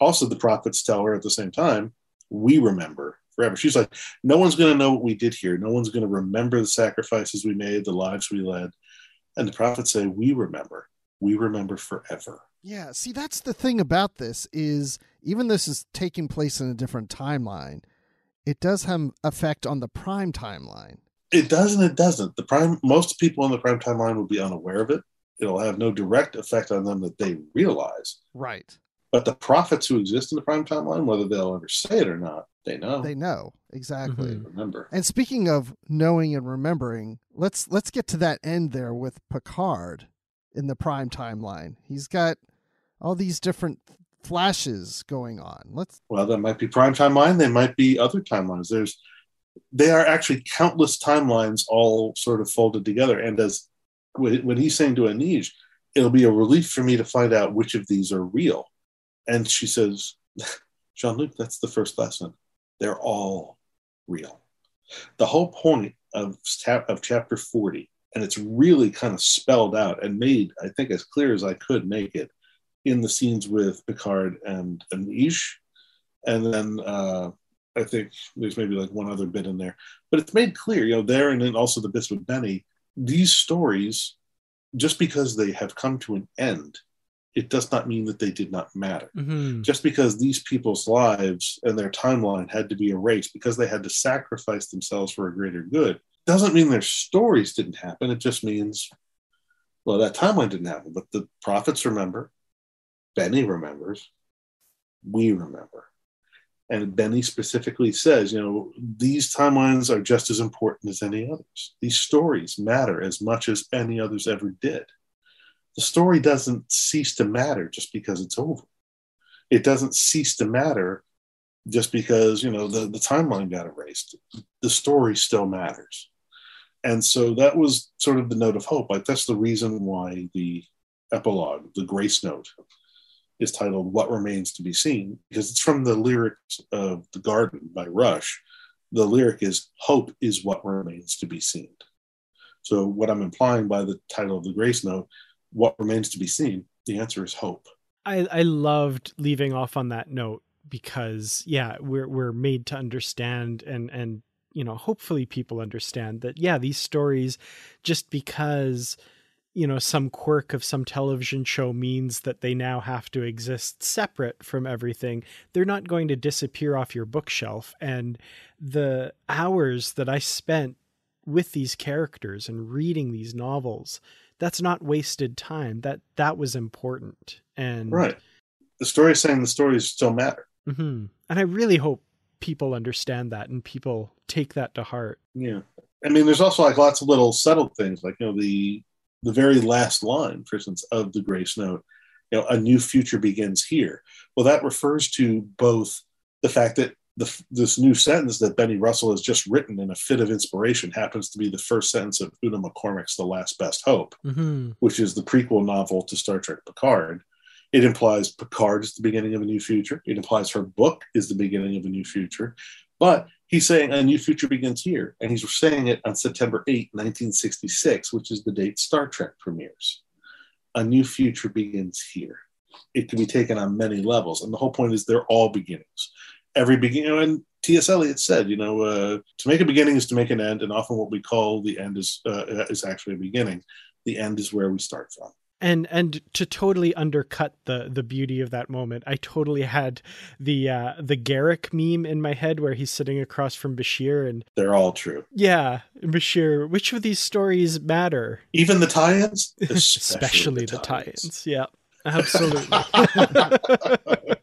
Also, the prophets tell her at the same time, we remember forever. She's like, no one's going to know what we did here. No one's going to remember the sacrifices we made, the lives we led. And the prophets say, We remember. We remember forever. Yeah, see that's the thing about this is even this is taking place in a different timeline, it does have effect on the prime timeline. It does and it doesn't. The prime most people in the prime timeline will be unaware of it. It'll have no direct effect on them that they realize. Right. But the prophets who exist in the prime timeline, whether they'll ever say it or not, they know. They know exactly. Mm-hmm. Remember. And speaking of knowing and remembering, let's let's get to that end there with Picard in the prime timeline. He's got all these different flashes going on. Let's. Well, that might be prime timeline. They might be other timelines. There's they are actually countless timelines all sort of folded together. And as when he's saying to Anij, it'll be a relief for me to find out which of these are real. And she says, Jean Luc, that's the first lesson. They're all real. The whole point of, of chapter 40, and it's really kind of spelled out and made, I think, as clear as I could make it in the scenes with Picard and Anij. And then uh, I think there's maybe like one other bit in there, but it's made clear, you know, there and then also the bits with Benny, these stories, just because they have come to an end, it does not mean that they did not matter. Mm-hmm. Just because these people's lives and their timeline had to be erased because they had to sacrifice themselves for a greater good, doesn't mean their stories didn't happen. It just means, well, that timeline didn't happen. But the prophets remember, Benny remembers, we remember. And Benny specifically says, you know, these timelines are just as important as any others. These stories matter as much as any others ever did. The story doesn't cease to matter just because it's over. It doesn't cease to matter just because, you know, the, the timeline got erased. The story still matters. And so that was sort of the note of hope. Like that's the reason why the epilogue, the grace note, is titled What Remains to Be Seen, because it's from the lyrics of The Garden by Rush. The lyric is Hope is what remains to be seen. So, what I'm implying by the title of the Grace Note, What Remains to Be Seen, the answer is hope. I, I loved leaving off on that note because, yeah, we're, we're made to understand and, and, you know, hopefully people understand that, yeah, these stories, just because you know some quirk of some television show means that they now have to exist separate from everything they're not going to disappear off your bookshelf and the hours that i spent with these characters and reading these novels that's not wasted time. That that was important. And right. The story is saying the stories still matter. Mm-hmm. and i really hope people understand that and people take that to heart. Yeah. I mean there's also like lots of little subtle things like you know the the very last line, for instance, of the Grace Note, you know, a new future begins here. Well, that refers to both the fact that the, this new sentence that Benny Russell has just written in a fit of inspiration happens to be the first sentence of Una McCormack's The Last Best Hope, mm-hmm. which is the prequel novel to Star Trek Picard. It implies Picard is the beginning of a new future. It implies her book is the beginning of a new future. But he's saying a new future begins here. And he's saying it on September 8, 1966, which is the date Star Trek premieres. A new future begins here. It can be taken on many levels. And the whole point is they're all beginnings. Every beginning, and T.S. Eliot said, you know, uh, to make a beginning is to make an end. And often what we call the end is, uh, is actually a beginning. The end is where we start from and and to totally undercut the the beauty of that moment i totally had the uh the Garak meme in my head where he's sitting across from bashir and they're all true yeah bashir which of these stories matter even the tie-ins especially, especially the, the tie-ins. tie-ins yeah absolutely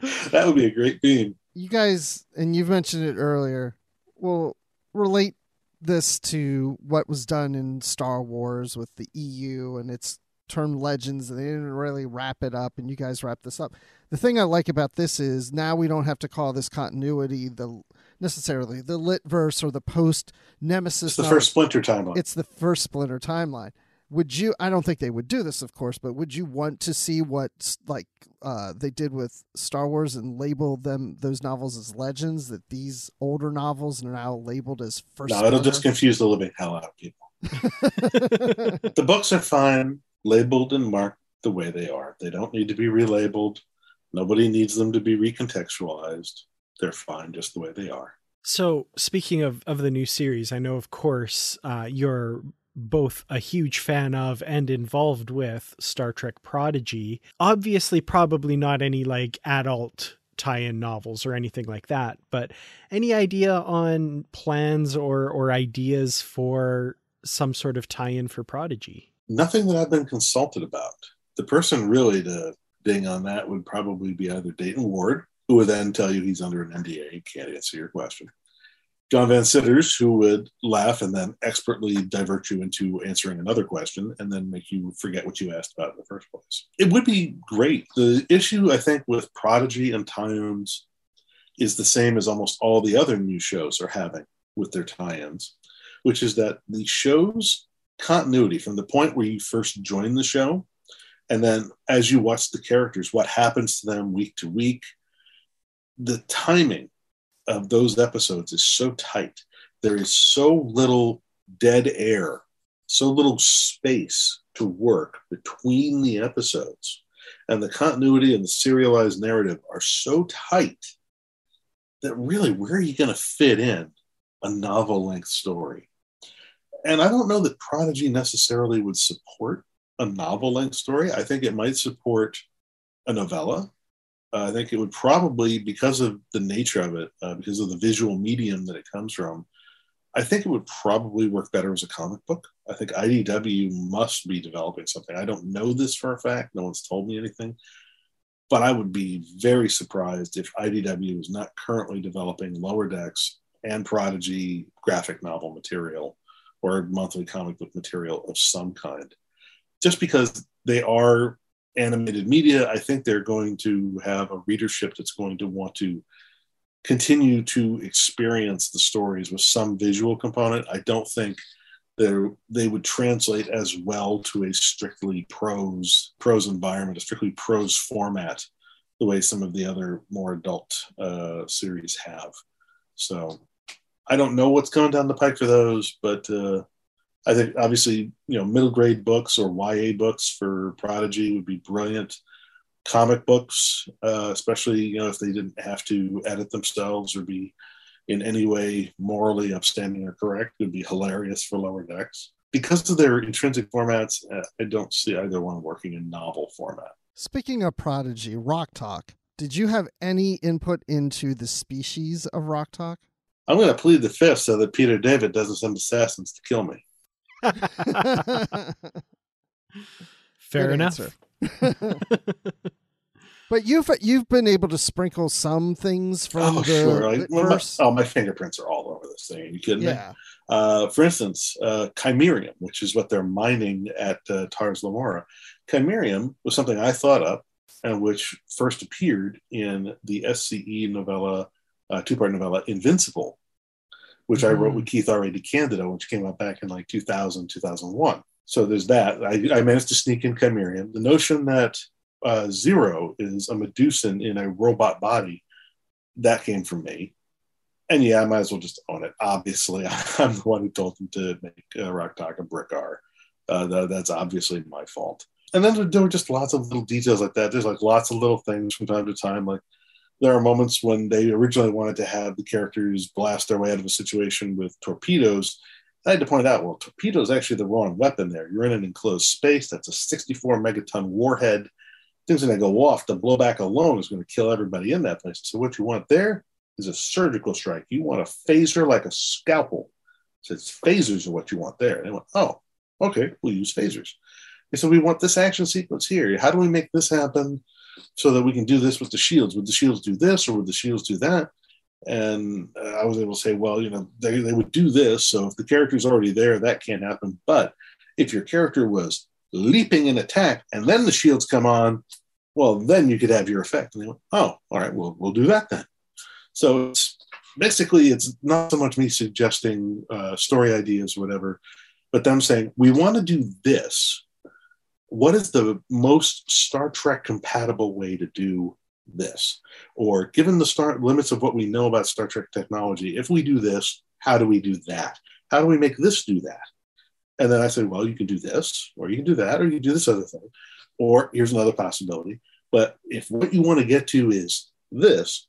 that would be a great theme you guys and you've mentioned it earlier will relate this to what was done in Star Wars with the EU and its term legends and they didn't really wrap it up and you guys wrap this up. The thing I like about this is now we don't have to call this continuity the necessarily the lit verse or the post nemesis. It's the first splinter timeline. It's the first splinter timeline would you i don't think they would do this of course but would you want to see what like uh, they did with star wars and label them those novels as legends that these older novels are now labeled as first no it'll just confuse the living hell out of people. The books are fine labeled and marked the way they are. They don't need to be relabeled. Nobody needs them to be recontextualized. They're fine just the way they are. So, speaking of, of the new series, I know, of course, uh, you're both a huge fan of and involved with Star Trek Prodigy. Obviously, probably not any like adult tie in novels or anything like that, but any idea on plans or, or ideas for some sort of tie in for Prodigy? Nothing that I've been consulted about. The person really to ding on that would probably be either Dayton Ward, who would then tell you he's under an NDA, can't answer your question, John Van Citters, who would laugh and then expertly divert you into answering another question and then make you forget what you asked about in the first place. It would be great. The issue, I think, with Prodigy and Times is the same as almost all the other new shows are having with their tie-ins, which is that the show's continuity from the point where you first join the show, and then as you watch the characters, what happens to them week to week, the timing of those episodes is so tight. There is so little dead air, so little space to work between the episodes. And the continuity and the serialized narrative are so tight that really, where are you going to fit in a novel length story? And I don't know that Prodigy necessarily would support a novel length story. I think it might support a novella. Uh, I think it would probably, because of the nature of it, uh, because of the visual medium that it comes from, I think it would probably work better as a comic book. I think IDW must be developing something. I don't know this for a fact. No one's told me anything. But I would be very surprised if IDW is not currently developing Lower Decks and Prodigy graphic novel material or monthly comic book material of some kind. Just because they are animated media, I think they're going to have a readership that's going to want to continue to experience the stories with some visual component. I don't think they would translate as well to a strictly prose prose environment, a strictly prose format, the way some of the other more adult uh, series have. So I don't know what's going down the pike for those, but uh, I think obviously you know middle grade books or YA books for Prodigy would be brilliant. Comic books, uh, especially you know if they didn't have to edit themselves or be in any way morally upstanding or correct, would be hilarious for lower decks. Because of their intrinsic formats, uh, I don't see either one working in novel format. Speaking of Prodigy, Rok-Tahk, did you have any input into the species of Rock Talk? I'm going to plead the fifth so that Peter David doesn't send assassins to kill me. Fair Good enough. but you've you've been able to sprinkle some things from oh, the sure. Like, well, my, oh, my fingerprints are all over this thing. Are you kidding yeah. me? Uh, for instance, uh, chimerium, which is what they're mining at uh, Tars Lamora. Chimerium was something I thought up and which first appeared in the SCE novella, uh, two-part novella Invincible, which mm-hmm. I wrote with Keith R.A. DeCandido, which came out back in like 2000, 2001. So there's that. I, I managed to sneak in chimerium. The notion that uh, Zero is a Medusan in a robot body, that came from me. And yeah, I might as well just own it. Obviously, I'm the one who told them to make uh, Rok-Tahk a Brikar. Uh, that, that's obviously my fault. And then there were just lots of little details like that. There's like lots of little things from time to time. Like there are moments when they originally wanted to have the characters blast their way out of a situation with torpedoes. I had to point out, well, torpedo is actually the wrong weapon there. You're in an enclosed space. That's a 64 megaton warhead. Things are going to go off. The blowback alone is going to kill everybody in that place. So what you want there is a surgical strike. You want a phaser like a scalpel. So it's phasers are what you want there. And they went, oh, okay, we'll use phasers. And so we want this action sequence here. How do we make this happen so that we can do this with the shields? Would the shields do this or would the shields do that? And uh, I was able to say, well, you know, they, they would do this. So if the character's already there, that can't happen. But if your character was leaping in attack and then the shields come on, well, then you could have your effect. And they went, oh, all right, well, we'll do that then. So it's basically, it's not so much me suggesting uh, story ideas or whatever, but them saying, we want to do this what is the most Star Trek compatible way to do this? Or given the start limits of what we know about Star Trek technology, if we do this, how do we do that? How do we make this do that? And then I say, well, you can do this, or you can do that, or you can do this other thing. Or here's another possibility. But if what you want to get to is this,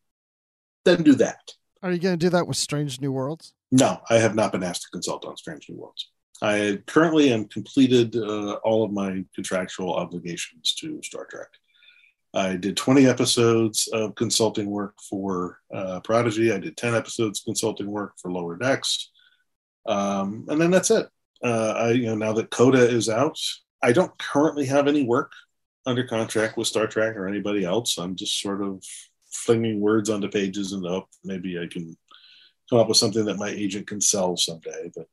then do that. Are you going to do that with Strange New Worlds? No, I have not been asked to consult on Strange New Worlds. I currently am completed uh, all of my contractual obligations to Star Trek. I did 20 episodes of consulting work for uh, Prodigy. I did 10 episodes consulting work for Lower Decks, um, and then that's it. Uh, I, you know, now that Coda is out, I don't currently have any work under contract with Star Trek or anybody else. I'm just sort of flinging words onto pages and hope maybe I can come up with something that my agent can sell someday. But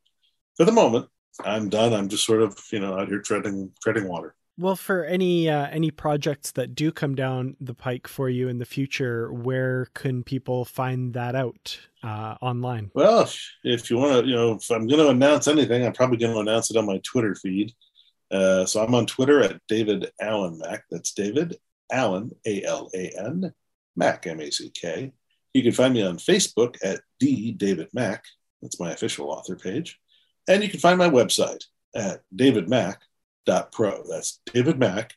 for the moment, I'm done. I'm just sort of, you know, out here treading treading water. Well, for any uh, any projects that do come down the pike for you in the future, where can people find that out uh, online? Well, if you want to, you know, if I'm going to announce anything, I'm probably going to announce it on my Twitter feed. Uh, so I'm on Twitter at David Alan Mack. That's David Alan A L A N Mack M A C K. You can find me on Facebook at D David Mack. That's my official author page, and you can find my website at davidmack.pro. That's davidmack.pro.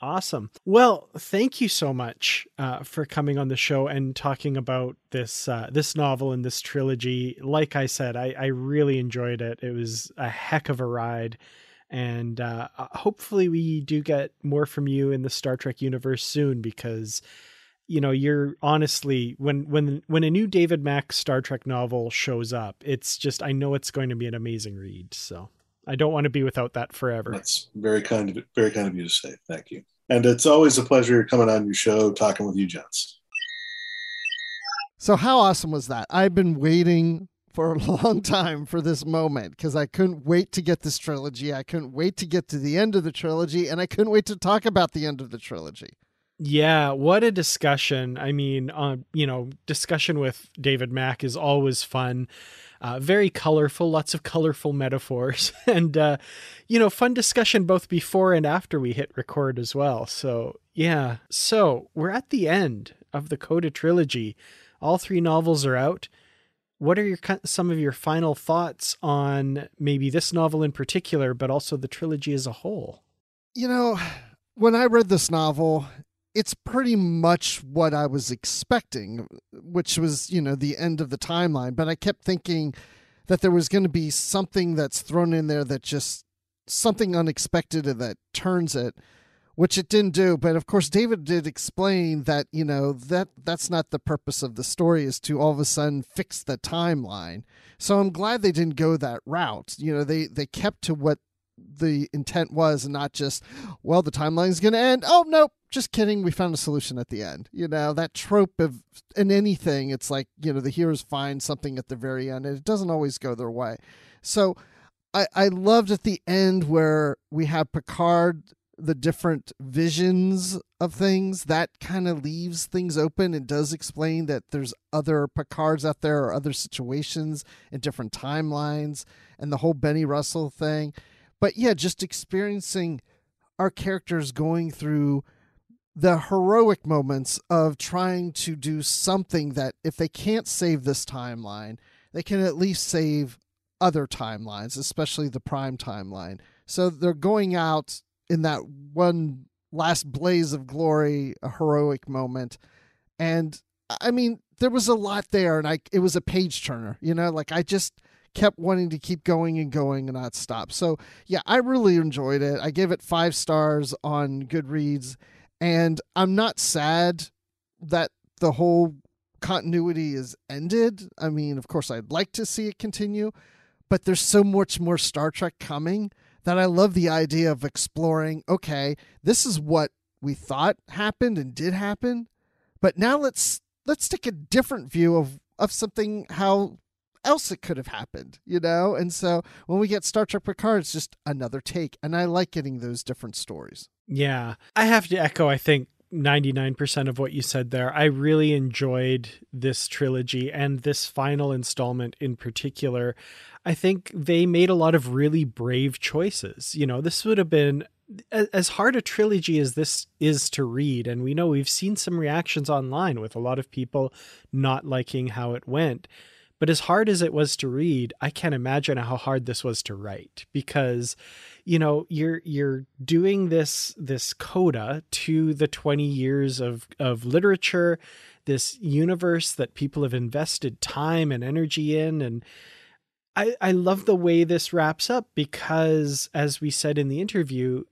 Awesome. Well, thank you so much uh, for coming on the show and talking about this uh, this novel and this trilogy. Like I said, I, I really enjoyed it. It was a heck of a ride, and uh, hopefully we do get more from you in the Star Trek universe soon because you know you're honestly when when when a new David Mack Star Trek novel shows up, it's just I know it's going to be an amazing read. So. I don't want to be without that forever. That's very kind of very kind of you to say. Thank you. And it's always a pleasure coming on your show, talking with you, gents. So how awesome was that? I've been waiting for a long time for this moment because I couldn't wait to get this trilogy. I couldn't wait to get to the end of the trilogy, and I couldn't wait to talk about the end of the trilogy. Yeah, what a discussion. I mean, uh, you know, discussion with David Mack is always fun. Uh, very colorful, lots of colorful metaphors, and uh, you know, fun discussion both before and after we hit record as well. So yeah, so we're at the end of the Coda trilogy. All three novels are out. What are your some of your final thoughts on maybe this novel in particular, but also the trilogy as a whole? You know, when I read this novel, it's pretty much what I was expecting, which was, you know, the end of the timeline. But I kept thinking that there was going to be something that's thrown in there that just something unexpected that turns it, which it didn't do. But of course, David did explain that, you know, that that's not the purpose of the story is to all of a sudden fix the timeline. So I'm glad they didn't go that route. You know, they, they kept to what the intent was and not just, well, the timeline's going to end. Oh, nope, just kidding. We found a solution at the end. You know, that trope of in anything, it's like, you know, the heroes find something at the very end and it doesn't always go their way. So I, I loved at the end where we have Picard, the different visions of things. That kind of leaves things open and does explain that there's other Picards out there or other situations in different timelines and the whole Benny Russell thing but yeah, just experiencing our characters going through the heroic moments of trying to do something that if they can't save this timeline, they can at least save other timelines, especially the prime timeline. So they're going out in that one last blaze of glory, a heroic moment. And I mean, there was a lot there and I it was a page turner, you know, like I just kept wanting to keep going and going and not stop. So, yeah, I really enjoyed it. I gave it five stars on Goodreads, and I'm not sad that the whole continuity is ended. I mean, of course, I'd like to see it continue, but there's so much more Star Trek coming that I love the idea of exploring okay, this is what we thought happened and did happen, but now let's let's take a different view of of something how else it could have happened, you know? And so when we get Star Trek Picard, it's just another take. And I like getting those different stories. Yeah. I have to echo, I think, 99% of what you said there. I really enjoyed this trilogy and this final installment in particular. I think they made a lot of really brave choices. You know, this would have been as hard a trilogy as this is to read and we know we've seen some reactions online with a lot of people not liking how it went but as hard as it was to read, I can't imagine how hard this was to write because you know, you're you're doing this this coda to the 20 years of of literature, this universe that people have invested time and energy in and I, I love the way this wraps up because, as we said in the interview,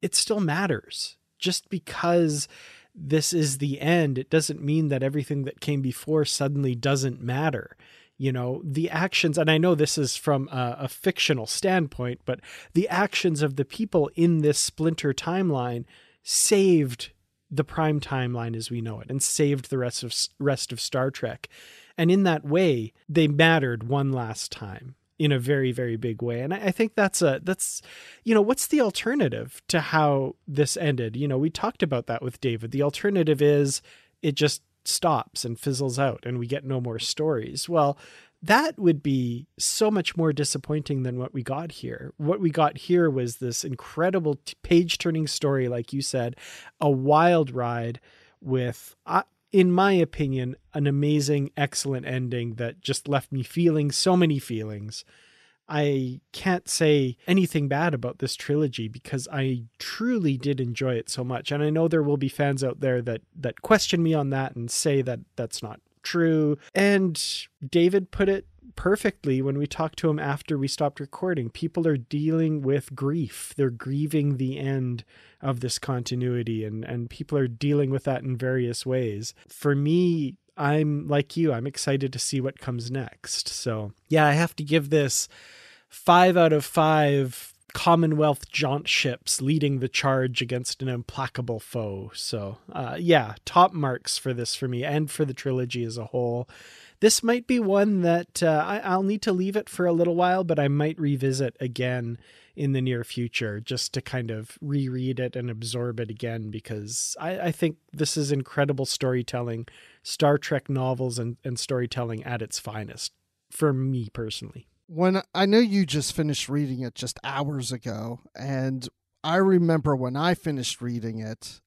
it still matters. Just because this is the end, it doesn't mean that everything that came before suddenly doesn't matter you know the actions and i know this is from a, a, fictional standpoint but the actions of the people in this splinter timeline saved the prime timeline as we know it and saved the rest of rest of star trek. And in that way they mattered one last time in a very very big way. And I, I think that's a that's you know what's the alternative to how this ended? You know we talked about that with david. The alternative is it just stops and fizzles out and we get no more stories well that would be so much more disappointing than what we got here. What we got here was this incredible page turning story, like you said, a wild ride with, uh, in my opinion, an amazing, excellent ending that just left me feeling so many feelings. I can't say anything bad about this trilogy because I truly did enjoy it so much. And I know there will be fans out there that that question me on that and say that that's not true. And David put it perfectly when we talked to him after we stopped recording. People are dealing with grief. They're grieving the end of this continuity and and people are dealing with that in various ways. For me, I'm like you, I'm excited to see what comes next. So, yeah, I have to give this 5 out of 5 Commonwealth jaunt ships leading the charge against an implacable foe. So, uh, yeah, top marks for this for me and for the trilogy as a whole. This might be one that uh, I, I'll need to leave it for a little while, but I might revisit again in the near future just to kind of reread it and absorb it again because I, I think this is incredible storytelling, Star Trek novels and, and storytelling at its finest for me personally when I know you just finished reading it just hours ago, and I remember when I finished reading it,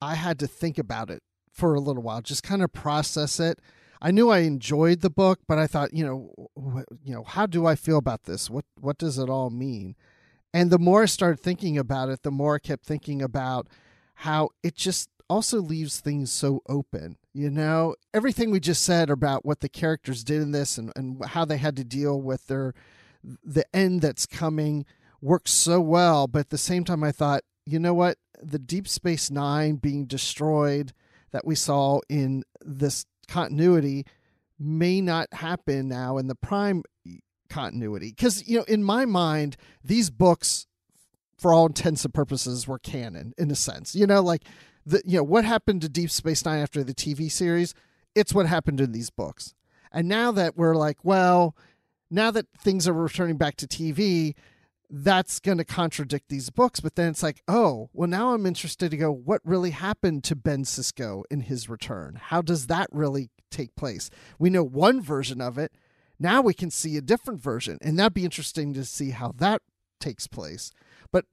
I had to think about it for a little while, just kind of process it. I knew I enjoyed the book, but I thought, you know, you know, how do I feel about this? What what does it all mean? And the more I started thinking about it, the more I kept thinking about how it just also leaves things so open. You know, everything we just said about what the characters did in this and, and how they had to deal with their the end that's coming works so well. But at the same time, I thought, you know what? The Deep Space Nine being destroyed that we saw in this continuity may not happen now in the Prime continuity. Because, you know, in my mind, these books, for all intents and purposes, were canon in a sense. You know, like the you know what happened to Deep Space Nine after the TV series. It's what happened in these books. And now that we're like, well, now that things are returning back to TV, that's going to contradict these books. But then it's like, oh, well, now I'm interested to go, what really happened to Ben Sisko in his return? How does that really take place? We know one version of it. Now we can see a different version. And that'd be interesting to see how that takes place But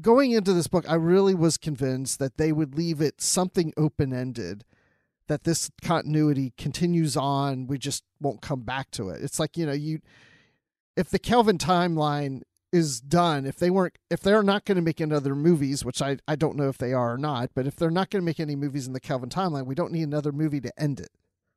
going into this book, I really was convinced that they would leave it something open ended, that this continuity continues on. We just won't come back to it. It's like, you know, you, if the Kelvin timeline is done, if they weren't, if they're not going to make another movies, which I, I don't know if they are or not, but if they're not going to make any movies in the Kelvin timeline, we don't need another movie to end it.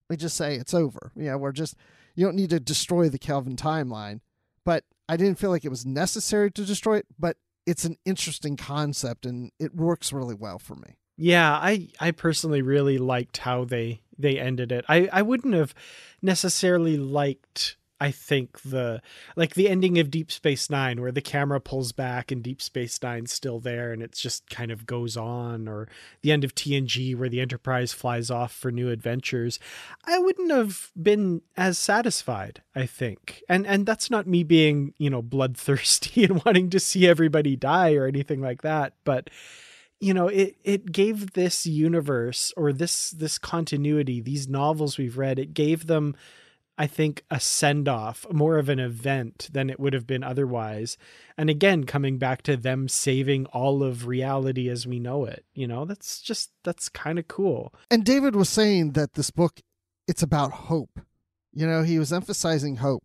We just say it's over. Yeah, we're just, you don't need to destroy the Kelvin timeline. But I didn't feel like it was necessary to destroy it, but it's an interesting concept and it works really well for me. Yeah, I I personally really liked how they they ended it. I I wouldn't have necessarily liked I think the like the ending of Deep Space 9 where the camera pulls back and Deep Space Nine's still there and it just kind of goes on or the end of TNG where the Enterprise flies off for new adventures I wouldn't have been as satisfied I think. And and that's not me being you know bloodthirsty and wanting to see everybody die or anything like that but you know it it gave this universe or this this continuity these novels we've read it gave them I think, a send off, more of an event than it would have been otherwise. And again, coming back to them saving all of reality as we know it, you know, that's just, that's kind of cool. And David was saying that this book, it's about hope. You know, he was emphasizing hope.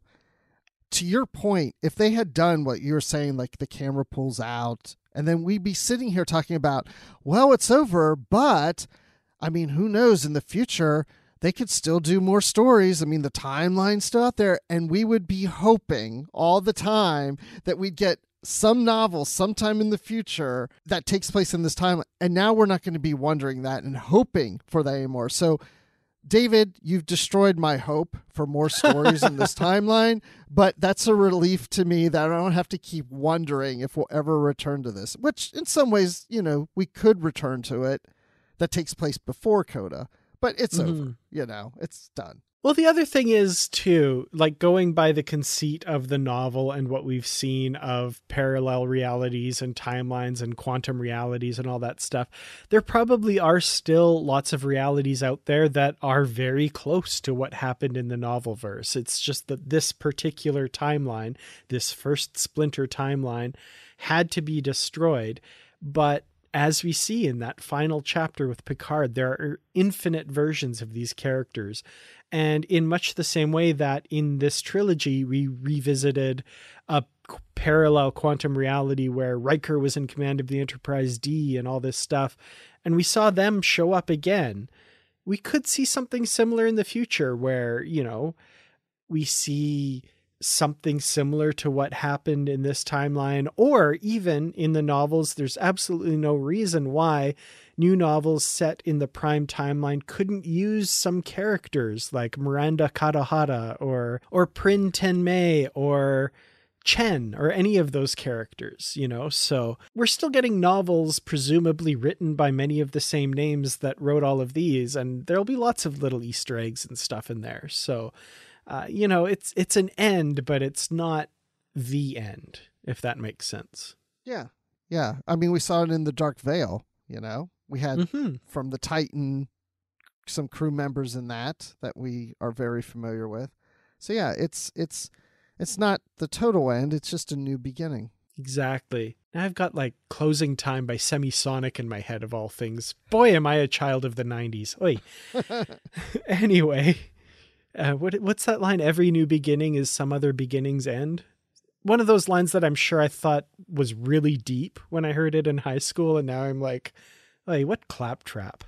To your point, if they had done what you were saying, like the camera pulls out, and then we'd be sitting here talking about, well, it's over, but I mean, who knows in the future? They could still do more stories. I mean, the timeline's still out there, and we would be hoping all the time that we'd get some novel sometime in the future that takes place in this time. And now we're not going to be wondering that and hoping for that anymore. So, David, you've destroyed my hope for more stories in this timeline, but that's a relief to me that I don't have to keep wondering if we'll ever return to this, which in some ways, you know, we could return to it that takes place before Coda but it's mm-hmm. over. You know, it's done. Well, the other thing is, too, like going by the conceit of the novel and what we've seen of parallel realities and timelines and quantum realities and all that stuff, there probably are still lots of realities out there that are very close to what happened in the novel verse. It's just that this particular timeline, this first splinter timeline, had to be destroyed. But as we see in that final chapter with Picard, there are infinite versions of these characters. And in much the same way that in this trilogy, we revisited a parallel quantum reality where Riker was in command of the Enterprise D and all this stuff, and we saw them show up again. We could see something similar in the future where, you know, we see something similar to what happened in this timeline, or even in the novels, there's absolutely no reason why new novels set in the prime timeline couldn't use some characters like Miranda Kadohata or or Prynn Tenmei or Chen or any of those characters, you know. So we're still getting novels presumably written by many of the same names that wrote all of these, and there'll be lots of little Easter eggs and stuff in there. So uh, you know, it's it's an end, but it's not the end, if that makes sense. Yeah. Yeah. I mean, we saw it in the Dark Veil, you know. We had mm-hmm. from the Titan some crew members in that that we are very familiar with. So yeah, it's it's it's not the total end, it's just a new beginning. Exactly. Now I've got like closing time by Semisonic in my head of all things. Boy, am I a child of the 90s. Oi. anyway, uh, what what's that line? Every new beginning is some other beginning's end. One of those lines that I'm sure I thought was really deep when I heard it in high school, and now I'm like, hey, what claptrap?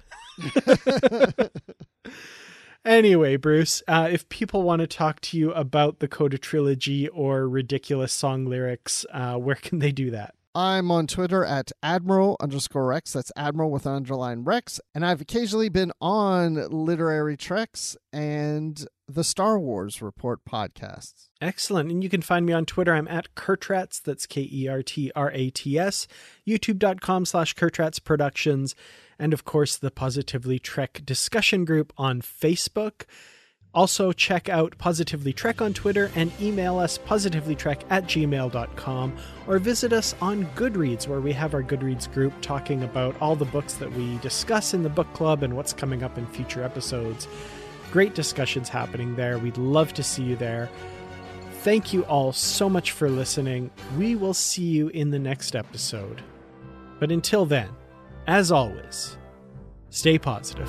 anyway, Bruce, uh, if people want to talk to you about the Coda trilogy or ridiculous song lyrics, uh, where can they do that? I'm on Twitter at Admiral underscore Rex. That's Admiral with underline Rex. And I've occasionally been on Literary Treks and the Star Wars Report podcasts. Excellent. And you can find me on Twitter. I'm at Kertrats. That's K E R T R A T S. YouTube.com slash Kertrats Productions. And of course, the Positively Trek discussion group on Facebook. Also, check out Positively Trek on Twitter and email us positivelytrek at gmail.com or visit us on Goodreads, where we have our Goodreads group talking about all the books that we discuss in the book club and what's coming up in future episodes. Great discussions happening there. We'd love to see you there. Thank you all so much for listening. We will see you in the next episode. But until then, as always, stay positive.